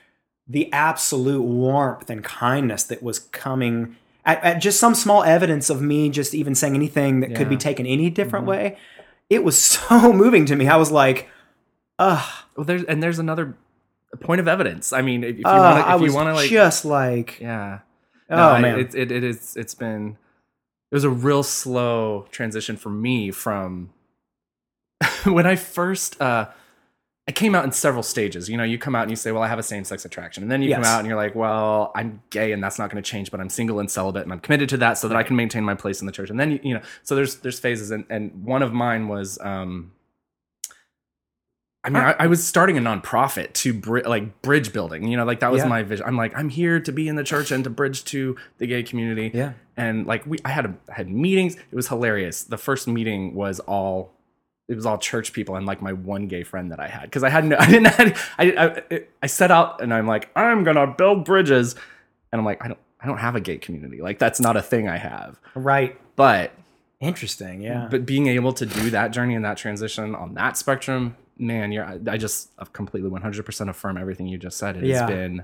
the absolute warmth and kindness that was coming at, at just some small evidence of me just even saying anything that could be taken any different way. It was so moving to me. I was like, ugh. Well, there's and there's another point of evidence. I mean, if, you uh, want to, if you want to like, just like, yeah. oh No, I- man. it, it it is. It's been. It was a real slow transition for me from when I first. uh I came out in several stages. You know, you come out and you say, "Well, I have a same-sex attraction," and then you come out and you're like, "Well, I'm gay, and that's not going to change, but I'm single and celibate, and I'm committed to that, so that I can maintain my place in the church." And then you, you know, so there's there's phases, and and one of mine was. um I mean, I, I was starting a nonprofit to bri- like bridge building. You know, like that was Yeah. my vision. I'm like, I'm here to be in the church and to bridge to the gay community. Yeah. And like we, I had a, I had meetings. It was hilarious. The first meeting was all, it was all church people and like my one gay friend that I had because I had no, I didn't have, I, I I set out and I'm like, I'm gonna build bridges, and I'm like, I don't, I don't have a gay community. Like that's not a thing I have. right. But Interesting. Yeah. but being able to do that journey and that transition on that spectrum, man, you're I, just completely 100% affirm everything you just said. It Yeah. has been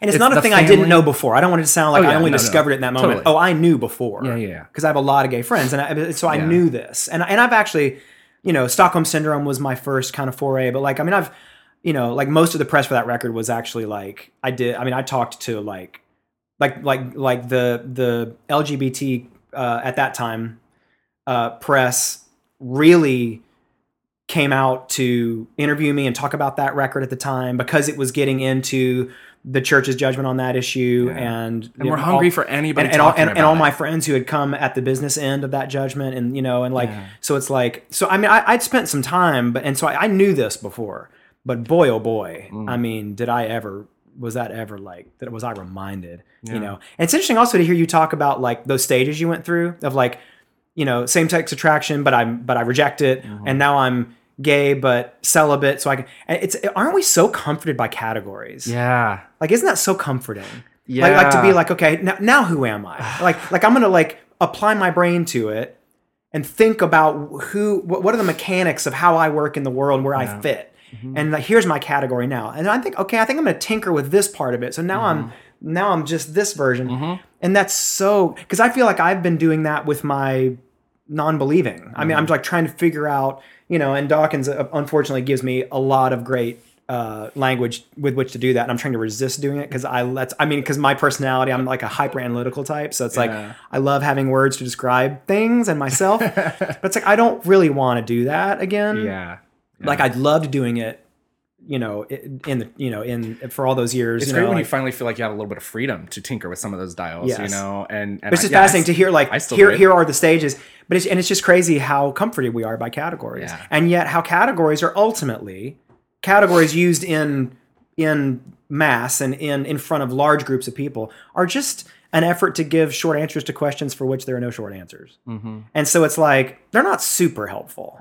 And it's, It's not a thing I didn't know before. I don't want it to sound like Oh, I only no, no. discovered it in that moment. Totally. Oh, I knew before. Yeah, yeah, yeah. Because I have a lot of gay friends, and I, so I Yeah. knew this. And and I've actually, you know, Stockholm syndrome was my first kind of foray. But like, I mean, I've, you know, like most of the press for that record was actually like I did. I mean, I talked to like, like like like the the LGBT uh, at that time uh, press really came out to interview me and talk about that record at the time because it was getting into the church's judgment on that issue Yeah. and and we're know, hungry all- for anybody and, and all, and, and all my friends who had come at the business end of that judgment and you know and like Yeah. so it's like so i mean I, i'd spent some time but and so I, I knew this before but boy oh boy Mm. i mean did i ever was that ever like that was i reminded Yeah. you know and it's interesting also to hear you talk about like those stages you went through of like you know same-sex attraction but i'm but i reject it Mm-hmm. and now i'm gay but celibate so i can it's aren't we so comforted by categories yeah like, isn't that so comforting? yeah Like, like to be like, okay, now, now who am I? Like, like I'm gonna like apply my brain to it and think about who, what, what are the mechanics of how I work in the world where I fit. Mm-hmm. And like, here's my category now. And I think, okay, I think I'm gonna tinker with this part of it. So now I'm mm-hmm. now I'm just this version, mm-hmm. and that's so because I feel like I've been doing that with my non-believing. I mean, I'm like trying to figure out, you know, and Dawkins uh, unfortunately gives me a lot of great uh, language with which to do that, and I'm trying to resist doing it because I let's I mean because my personality, I'm like a hyper analytical type, so it's Yeah. like I love having words to describe things and myself, but it's like I don't really want to do that again. yeah Like I loved doing it, you know, in the you know in for all those years. it's great know, when like- you finally feel like you have a little bit of freedom to tinker with some of those dials you know and, and I- just yeah, fascinating s- to hear like I still here here are the stages, but it's and it's just crazy how comforted we are by categories, Yeah. and yet how categories are ultimately categories used in in mass and in in front of large groups of people are just an effort to give short answers to questions for which there are no short answers, Mm-hmm. and so it's like they're not super helpful.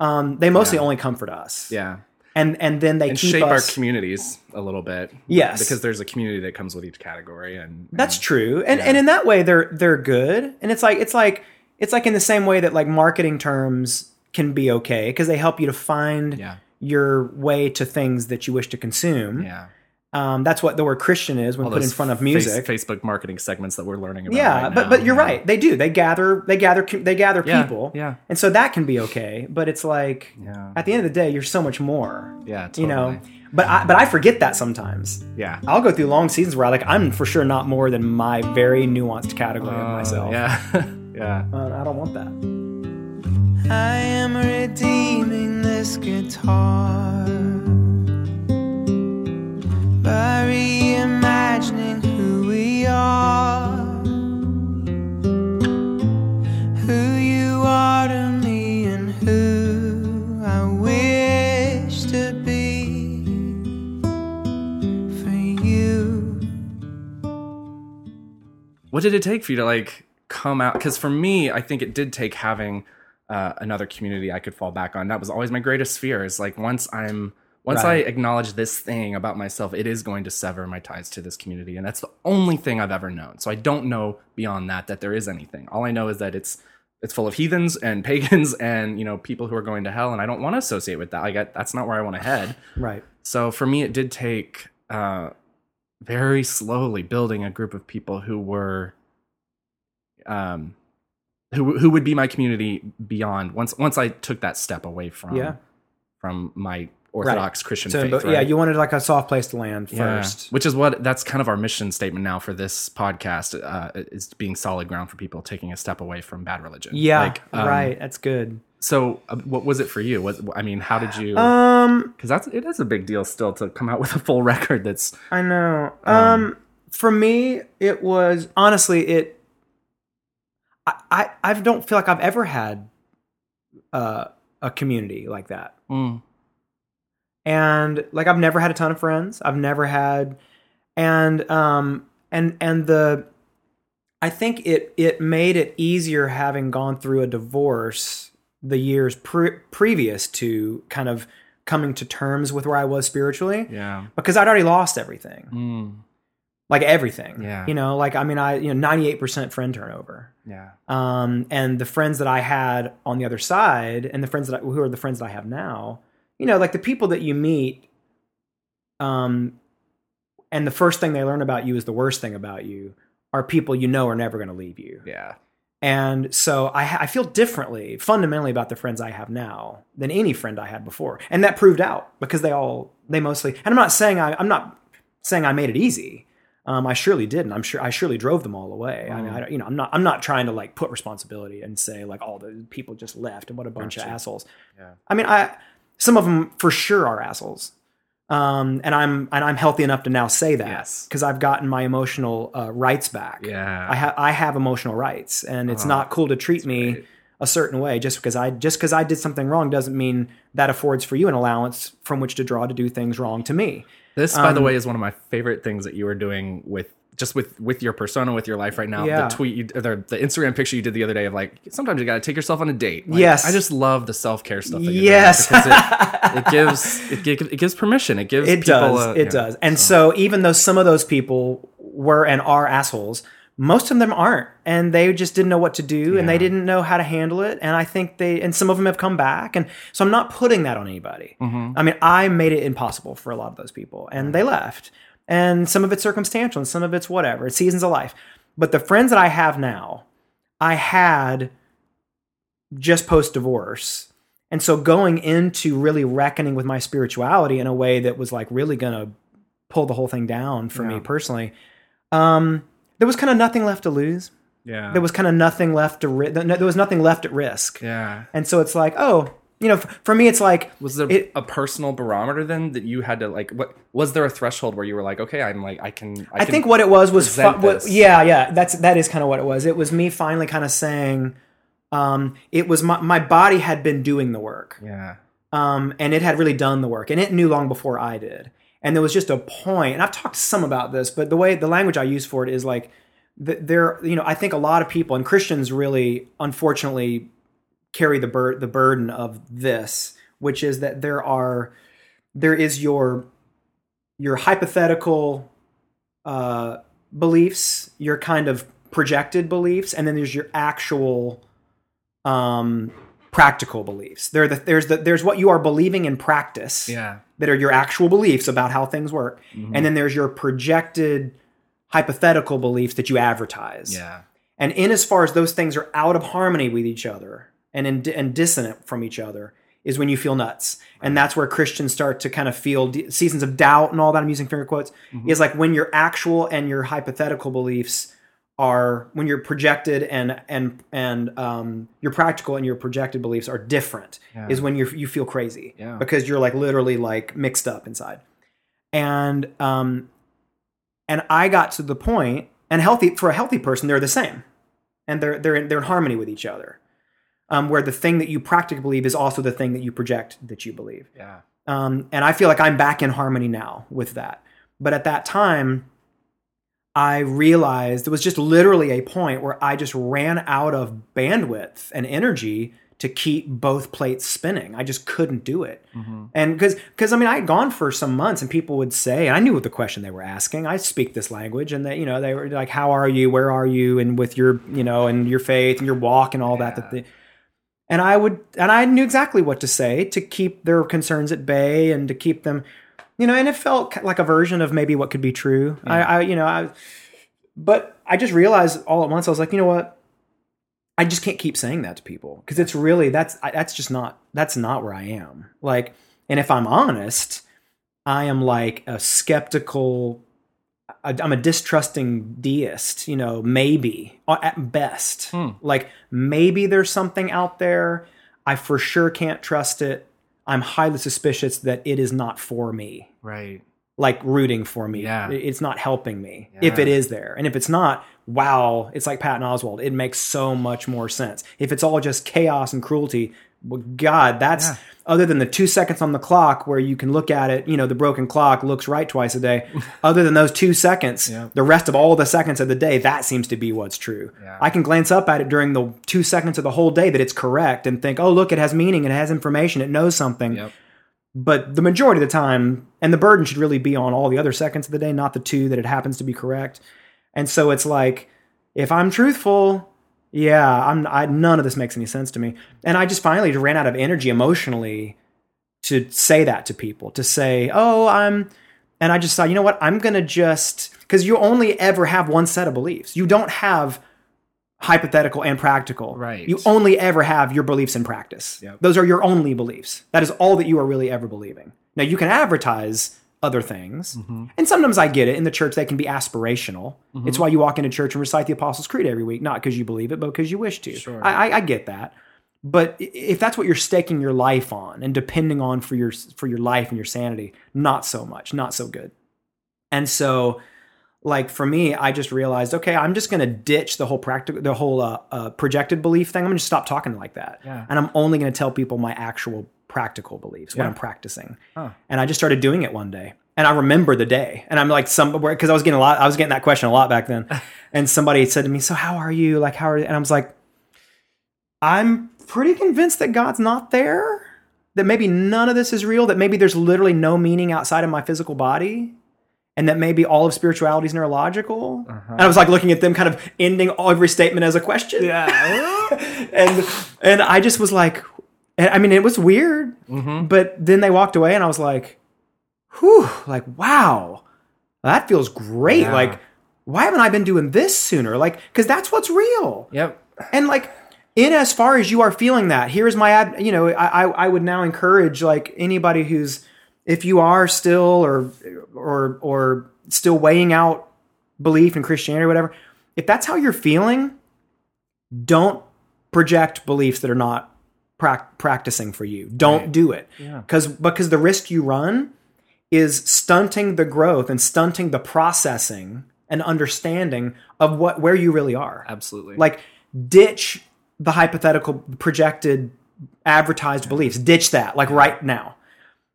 Um, they mostly Yeah. only comfort us, yeah and and then they and keep shape our communities a little bit Yes. because there's a community that comes with each category and That's and- true, and Yeah. and in that way they're they're good, and it's like it's like it's like in the same way that like marketing terms can be okay because they help you to find yeah your way to things that you wish to consume. yeah Um, that's what the word Christian is when All put in front of face- music. Facebook marketing segments that we're learning about. yeah, right but now, but you're yeah. right. They do. They gather. They gather. They gather Yeah, people. yeah. and so that can be okay. But it's like Yeah. at the end of the day, you're so much more. Yeah, You know. But I but I forget that sometimes. Yeah. I'll go through long seasons where I like I'm for sure not more than my very nuanced category of Uh, myself. Yeah. yeah. Uh, I don't want that. I am redeeming this guitar who we are, who you are to me, and who I wish to be for you. What did it take for you to like come out? Because for me, I think it did take having uh, another community I could fall back on. That was always my greatest fear. Is like once I'm once I acknowledge this thing about myself, it is going to sever my ties to this community, and that's the only thing I've ever known. So I don't know beyond that that there is anything. All I know is that it's it's full of heathens and pagans and you know people who are going to hell, and I don't want to associate with that. Like I, that's not where I want to head. Right. So for me, it did take uh, very slowly building a group of people who were um who who would be my community beyond once once I took that step away from Yeah. from my orthodox Christian So, faith. but right? yeah, you wanted like a soft place to land Yeah. first. Which is what that's kind of our mission statement now for this podcast uh, is being solid ground for people taking a step away from bad religion. Yeah, Like, um, right. That's good. So, uh, what was it for you? Was I mean, how did you? Um, Because that's it is a big deal still to come out with a full record. That's I know. Um, for me, it was honestly it. I, I I don't feel like I've ever had uh, a community like that, mm, and like I've never had a ton of friends. I've never had, and um and and the, I think it it made it easier having gone through a divorce the years pre- previous to kind of coming to terms with where I was spiritually yeah. because I'd already lost everything. Mm, like everything. Yeah. You know, like I mean, I you know, ninety eight percent friend turnover. yeah. Um, and the friends that I had on the other side, and the friends that I, who are the friends that I have now, you know, like the people that you meet, um, and the first thing they learn about you is the worst thing about you are people you know are never going to leave you. Yeah. And so I, I feel differently, fundamentally, about the friends I have now than any friend I had before, and that proved out because they all, they mostly, and I'm not saying I, I'm not saying I made it easy. Um, I surely didn't. I'm sure I surely drove them all away. I mean, I, don't- you know, I'm not, I'm not trying to like put responsibility and say like all the people just left and what a bunch Gotcha. of assholes. Yeah. I mean, I, some of them for sure are assholes. Um, and I'm, and I'm healthy enough to now say that Yes. because I've gotten my emotional uh, rights back. Yeah. I have I have emotional rights, and it's Oh, not cool to treat me great. a certain way just because I just because I did something wrong doesn't mean that affords for you an allowance from which to draw to do things wrong to me. This, by the Um, way, is one of my favorite things that you are doing with just with with your persona, with your life right now. Yeah. The tweet, you, the, the Instagram picture you did the other day of like, sometimes you got to take yourself on a date. Like, Yes. I just love the self care stuff. That Yes. it, it gives it, gives it gives permission. It gives It people does, a- it yeah, does, and so. even though some of those people were and are assholes, most of them aren't, and they just didn't know what to do, and they didn't know how to handle it, and I think they and some of them have come back, and so I'm not putting that on anybody. Mm-hmm. I mean, I made it impossible for a lot of those people, and they left. And some of it's circumstantial, and some of it's whatever. It's seasons of life. But the friends that I have now, I had just post divorce. And so going into really reckoning with my spirituality in a way that was like really going to pull the whole thing down for me personally, um, there was kind of nothing left to lose. yeah, There was kind of nothing left to ri- there was nothing left at risk. yeah. And so it's like, oh, you know, f- for me, it's like Was there It- a personal barometer then that you had to like? What was there a threshold where you were like, okay, I'm like, I can. I, I can think what it was was fu- what, yeah, yeah. That's that is kind of what it was. It was me finally kind of saying, um, it was my my body had been doing the work, Yeah. um, and it had really done the work, and it knew long before I did. And there was just a point, and I've talked to some about this, but the way the language I use for it is like there, you know, I think a lot of people and Christians really, unfortunately, carry the bur- the burden of this, which is that there are there is your your hypothetical uh, beliefs, your kind of projected beliefs, and then there's your actual um, practical beliefs. There, the, there's the, there's what you are believing in practice Yeah. that are your actual beliefs about how things work, Mm-hmm. and then there's your projected hypothetical beliefs that you advertise. Yeah. And in as far as those things are out of harmony with each other and in, and dissonant from each other is when you feel nuts. And that's where Christians start to kind of feel d- seasons of doubt and all that. I'm using finger quotes. Is like when your actual and your hypothetical beliefs are when your projected and and and um, your practical and your projected beliefs are different. Yeah. Is when you you feel crazy Yeah. because you're like literally like mixed up inside. And um, and I got to the point, and healthy for a healthy person, they're the same, and they're they're in, they're in harmony with each other. Um, where the thing that you practically believe is also the thing that you project that you believe. Yeah. Um, and I feel like I'm back in harmony now with that. But at that time, I realized there was just literally a point where I just ran out of bandwidth and energy to keep both plates spinning. I just couldn't do it. And because because I mean I had gone for some months and people would say and I knew what the question they were asking. I speak this language and they you know they were like how are you? Where are you? And with your you know and your faith and your walk and all that that they, and I would and I knew exactly what to say to keep their concerns at bay and to keep them you know, and it felt like a version of maybe what could be true. I, I, you know, I, but I just realized all at once I was like, you know what? I just can't keep saying that to people because it's really that's I, that's just not that's not where I am. Like, and if I'm honest, I am like a skeptical. I'm a distrusting deist. You know, maybe uh, at best, like maybe there's something out there. I for sure can't trust it. I'm highly suspicious that it is not for me Right. like rooting for me. Yeah. It's not helping me if it is there. And if it's not, wow, it's like Patton Oswalt. It makes so much more sense. If it's all just chaos and cruelty, well, God, that's Yeah. other than the two seconds on the clock where you can look at it, you know, the broken clock looks right twice a day. other than those two seconds, Yeah. the rest of all the seconds of the day, that seems to be what's true. Yeah. I can glance up at it during the two seconds of the whole day that it's correct and think, oh, look, it has meaning, it has information, it knows something Yep. but the majority of the time and the burden should really be on all the other seconds of the day not the two that it happens to be correct and so it's like if i'm truthful yeah i'm I, none of this makes any sense to me. And i just finally ran out of energy emotionally to say that to people to say oh i'm and i just thought you know what? I'm gonna just because you only ever have one set of beliefs. You don't have hypothetical and practical. Right. you only ever have your beliefs in practice. Yep. those are your only beliefs. That is all that you are really ever believing. Now you can advertise other things. Mm-hmm. and sometimes i get it. In the church they can be aspirational. It's why you walk into church and recite the apostles creed every week not because you believe it but because you wish to. Sure. I, I, I get that. But if that's what you're staking your life on and depending on for your for your life and your sanity not so much not so good. And so like for me i just realized okay i'm just going to ditch the whole practical the whole uh, uh, projected belief thing. I'm going to stop talking like that. Yeah. and i'm only going to tell people my actual practical beliefs what i'm practicing Huh. and i just started doing it one day and i remember the day and i'm like somewhere because i was getting a lot i was getting that question a lot back then and somebody said to me so how are you like how are you and i was like i'm pretty convinced that god's not there that maybe none of this is real that maybe there's literally no meaning outside of my physical body and that maybe all of spirituality is neurological. Uh-huh. And I was like looking at them, kind of ending every statement as a question. Yeah. and and I just was like, and I mean, it was weird, Mm-hmm. but then they walked away, and I was like, whew, like wow, that feels great. Yeah. Like, why haven't I been doing this sooner? Like, because that's what's real. yep. And like, in as far as you are feeling that, here's my ad. You know, I I I would now encourage like anybody who's if you are still or or or still weighing out belief in Christianity or whatever, if that's how you're feeling, don't project beliefs that are not prac- practicing for you. Don't Right. do it. Yeah. Cuz because the risk you run is stunting the growth and stunting the processing and understanding of what where you really are. Absolutely. Like ditch the hypothetical projected advertised beliefs. Ditch that like right now.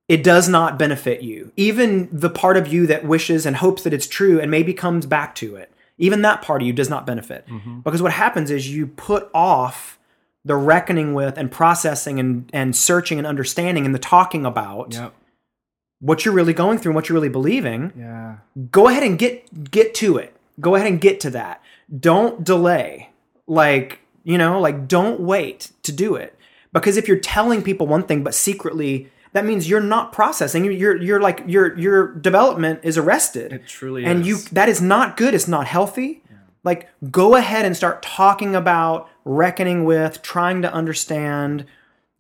It does not benefit you. Even the part of you that wishes and hopes that it's true and maybe comes back to it. Even that part of you does not benefit. Mm-hmm. Because what happens is you put off the reckoning with and processing and, and searching and understanding and the talking about yep. what you're really going through and what you're really believing Yeah. go ahead and get get to it. Go ahead and get to that. Don't delay. Like you know like don't wait to do it. Because if you're telling people one thing but secretly that means you're not processing. You're you're like your your development is arrested. It truly and is. you that is not good. It's not healthy. Like go ahead and start talking about reckoning with trying to understand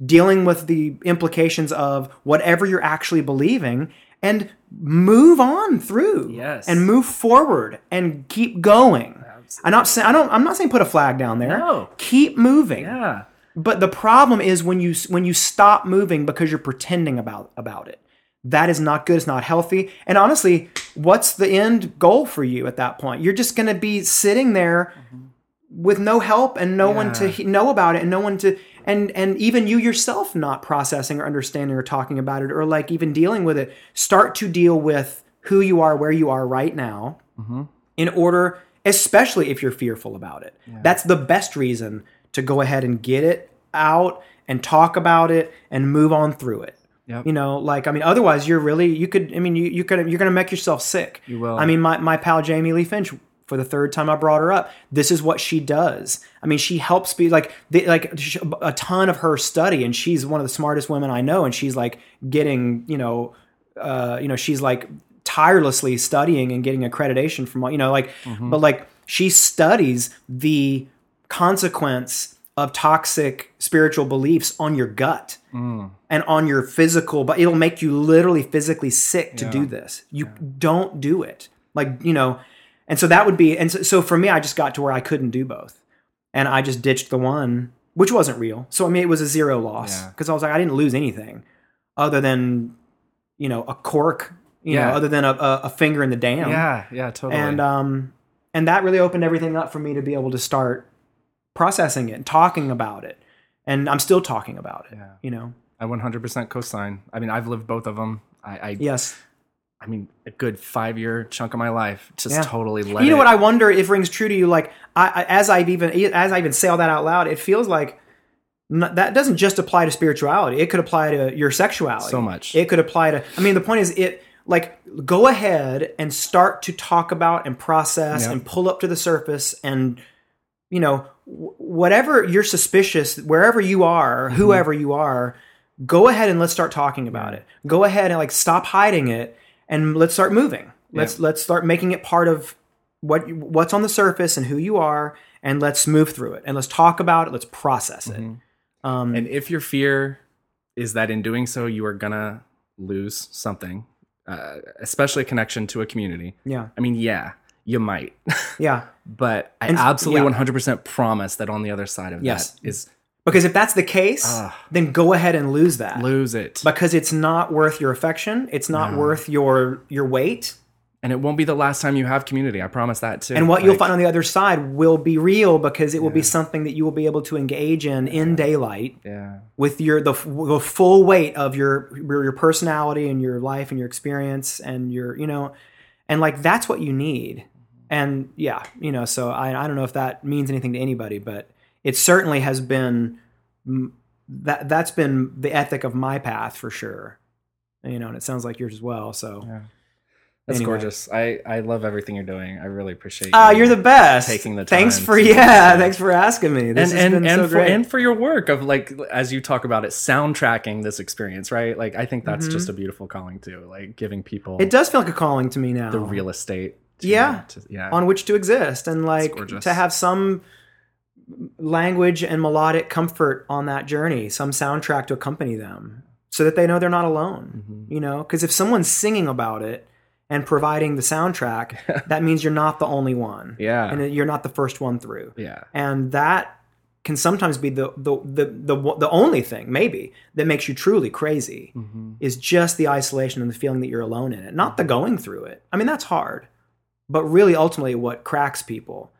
dealing with the implications of whatever you're actually believing and move on through Yes. and move forward and keep going i'm not saying i don't i'm not saying put a flag down there No. keep moving Yeah. but the problem is when you when you stop moving because you're pretending about about it. That is not good. It's not healthy. And honestly, what's the end goal for you at that point? You're just going to be sitting there mm-hmm. With no help and no one to he- know about it and no one to and and even you yourself not processing or understanding or talking about it or like even dealing with it. Start to deal with who you are, where you are right now mm-hmm. in order, especially if you're fearful about it. That's the best reason to go ahead and get it out and talk about it and move on through it. Yep. You know, like I mean, otherwise you're really you could I mean you you could you're gonna make yourself sick. You will. I mean, my my pal Jamie Lee Finch. For the third time, I brought her up. This is what she does. I mean, she helps be like, the, like a ton of her study, and she's one of the smartest women I know. And she's like getting, you know, uh, you know, she's like tirelessly studying and getting accreditation from, you know, like, but like she studies the consequence of toxic spiritual beliefs on your gut and on your physical, but it'll make you literally physically sick to do this. You don't do it. Like, you know, and so that would be, and so, so for me, I just got to where I couldn't do both. And I just ditched the one, which wasn't real. So, I mean, it was a zero loss Yeah. because I was like, I didn't lose anything other than, you know, a cork, you know, other than a, a, a finger in the dam. Yeah, yeah, totally. And, um, and that really opened everything up for me to be able to start processing it and talking about it. And I'm still talking about it, Yeah. you know? I 100% co-sign. I mean, I've lived both of them. I, I, Yes. I mean, a good five year chunk of my life just Yeah. totally let you know it- what I wonder if rings true to you. Like I, I as I've even as I even say all that out loud, it feels like n- that doesn't just apply to spirituality. It could apply to your sexuality. So much. It could apply to. I mean, the point is, it like go ahead and start to talk about and process Yeah. and pull up to the surface and you know wh- whatever you're suspicious wherever you are Mm-hmm. whoever you are go ahead and let's start talking about it go ahead and like stop hiding it and let's start moving let's let's start making it part of what you- what's on the surface and who you are and let's move through it and let's talk about it let's process it Mm-hmm. um And if your fear is that in doing so, you are gonna lose something, uh, especially a connection to a community. yeah I mean, yeah, you might, yeah but I And- absolutely yeah. 100% promise that on the other side of Yes. that is because if that's the case Ugh. then go ahead and lose that lose it. because it's not worth your affection it's not worth your your weight and it won't be the last time you have community. I promise that too. And what you'll find on the other side will be real because it will be something that you will be able to engage in in daylight Yeah. with your the, the full weight of your your your personality and your life and your experience and your you know and like that's what you need mm-hmm. and yeah you know so I I don't know if that means anything to anybody but it certainly has been that that's been the ethic of my path for sure you know and it sounds like yours as well so Yeah. That's Anyway. gorgeous. I, I love everything you're doing. I really appreciate Ah, you you're the best. taking the time. Thanks for yeah. Thanks for asking me. This and has and been and so for great. and for your work of like as you talk about it, soundtracking this experience, right? Like I think that's just a beautiful calling too. Like giving people Mm-hmm. it does feel like a calling to me now. the real estate. to- Yeah. to- yeah. on which to exist and like to have some language and melodic comfort on that journey, some soundtrack to accompany them, so that they know they're not alone. Mm-hmm. You know, because if someone's singing about it and providing the soundtrack, that means you're not the only one. Yeah. and you're not the first one through. yeah. and that can sometimes be the the the the, the only thing maybe that makes you truly crazy Mm-hmm. is just the isolation and the feeling that you're alone in it not the going through it i mean that's hard but really ultimately what cracks people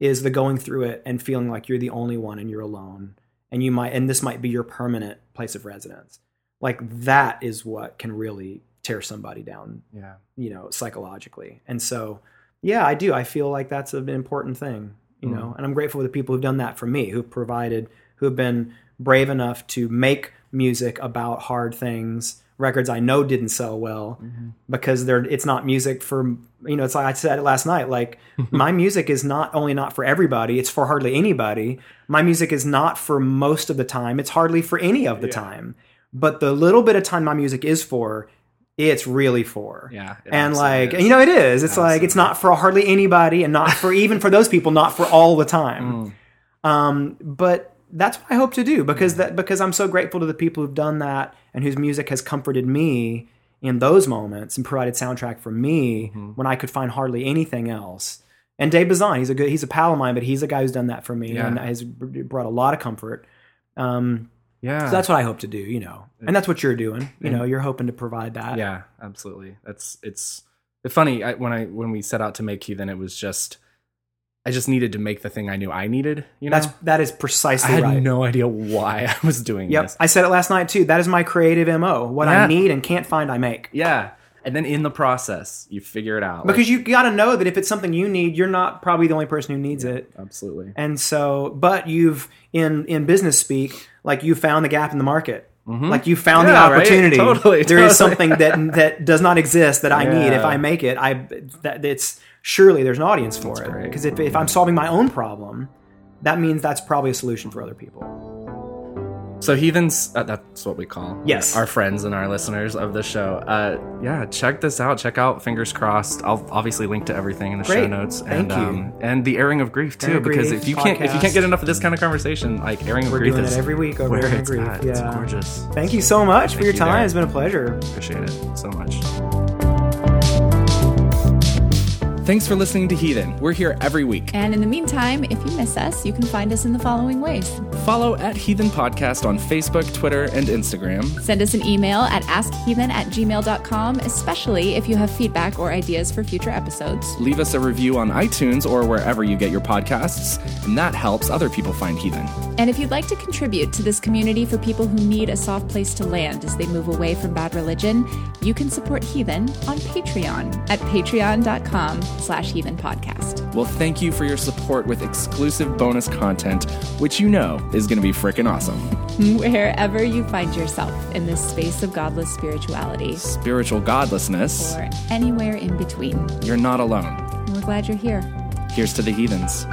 is the going through it and feeling like you're the only one and you're alone and you might and this might be your permanent place of residence. Like that is what can really tear somebody down Yeah. you know psychologically. And so yeah i do. I feel like that's an important thing you mm-hmm. know and i'm grateful for the people who've done that for me who've provided who have been brave enough to make music about hard things records i know didn't sell well because they're it's not music for you know it's like i said it last night like my music is not only not for everybody it's for hardly anybody. My music is not for most of the time it's hardly for any of the time. But the little bit of time my music is for it's really for. Yeah, and like is. you know it is. It's like it's not for hardly anybody and not for even for those people not for all the time. Mm. um but that's what i hope to do because that because i'm so grateful to the people who've done that and whose music has comforted me in those moments and provided soundtrack for me Mm-hmm. when i could find hardly anything else and Dave Bazan, he's a good, he's a pal of mine, but he's a guy who's done that for me Yeah. and has brought a lot of comfort. Um, Yeah. so that's what I hope to do, you know, and that's what you're doing. You know, you're hoping to provide that. yeah, absolutely. That's it's it's funny I, when I when we set out to make you, then it was just I just needed to make the thing I knew I needed. You know, That's that is precisely. I had right. no idea why I was doing Yep, this. I said it last night too. That is my creative mo. What Yeah. I need and can't find, I make. Yeah, and then in the process, you figure it out. Because you got to know that if it's something you need, you're not probably the only person who needs it. Absolutely. And so, but you've in in business speak, like you found the gap in the market. Like you found Mm-hmm. Yeah, the right? opportunity. Totally, There is totally. something that that does not exist that I need. If I make it, I that it's surely there's an audience for it. great. Because if if I'm solving my own problem, that means that's probably a solution for other people. So heathens, uh, that's what we call Yes. our friends and our listeners of the show. Uh, yeah, check this out. Check out Fingers Crossed. I'll obviously link to everything in the show Great. notes. Thank and, you. um, and the airing of grief too, Airing because Grief if you can't if you can't get enough of this kind of conversation, like airing of We're grief doing is it every week over Airing of Grief, at. It's gorgeous. Thank you so much for your you, time. Darren. It's been a pleasure. Appreciate it so much. Thanks for listening to Heathen. We're here every week. And in the meantime, if you miss us, you can find us in the following ways. Follow at Heathen Podcast on Facebook, Twitter, and Instagram. Send us an email at askheathen at gmail.com, especially if you have feedback or ideas for future episodes. Leave us a review on iTunes or wherever you get your podcasts, and that helps other people find Heathen. And if you'd like to contribute to this community for people who need a soft place to land as they move away from bad religion, you can support Heathen on Patreon at patreon.com slash heathen podcast. Well, thank you for your support with exclusive bonus content, which you know is going to be freaking awesome. Wherever you find yourself in this space of godless spirituality, Spiritual godlessness, or anywhere in between, you're not alone. we're glad you're here. Here's to the heathens.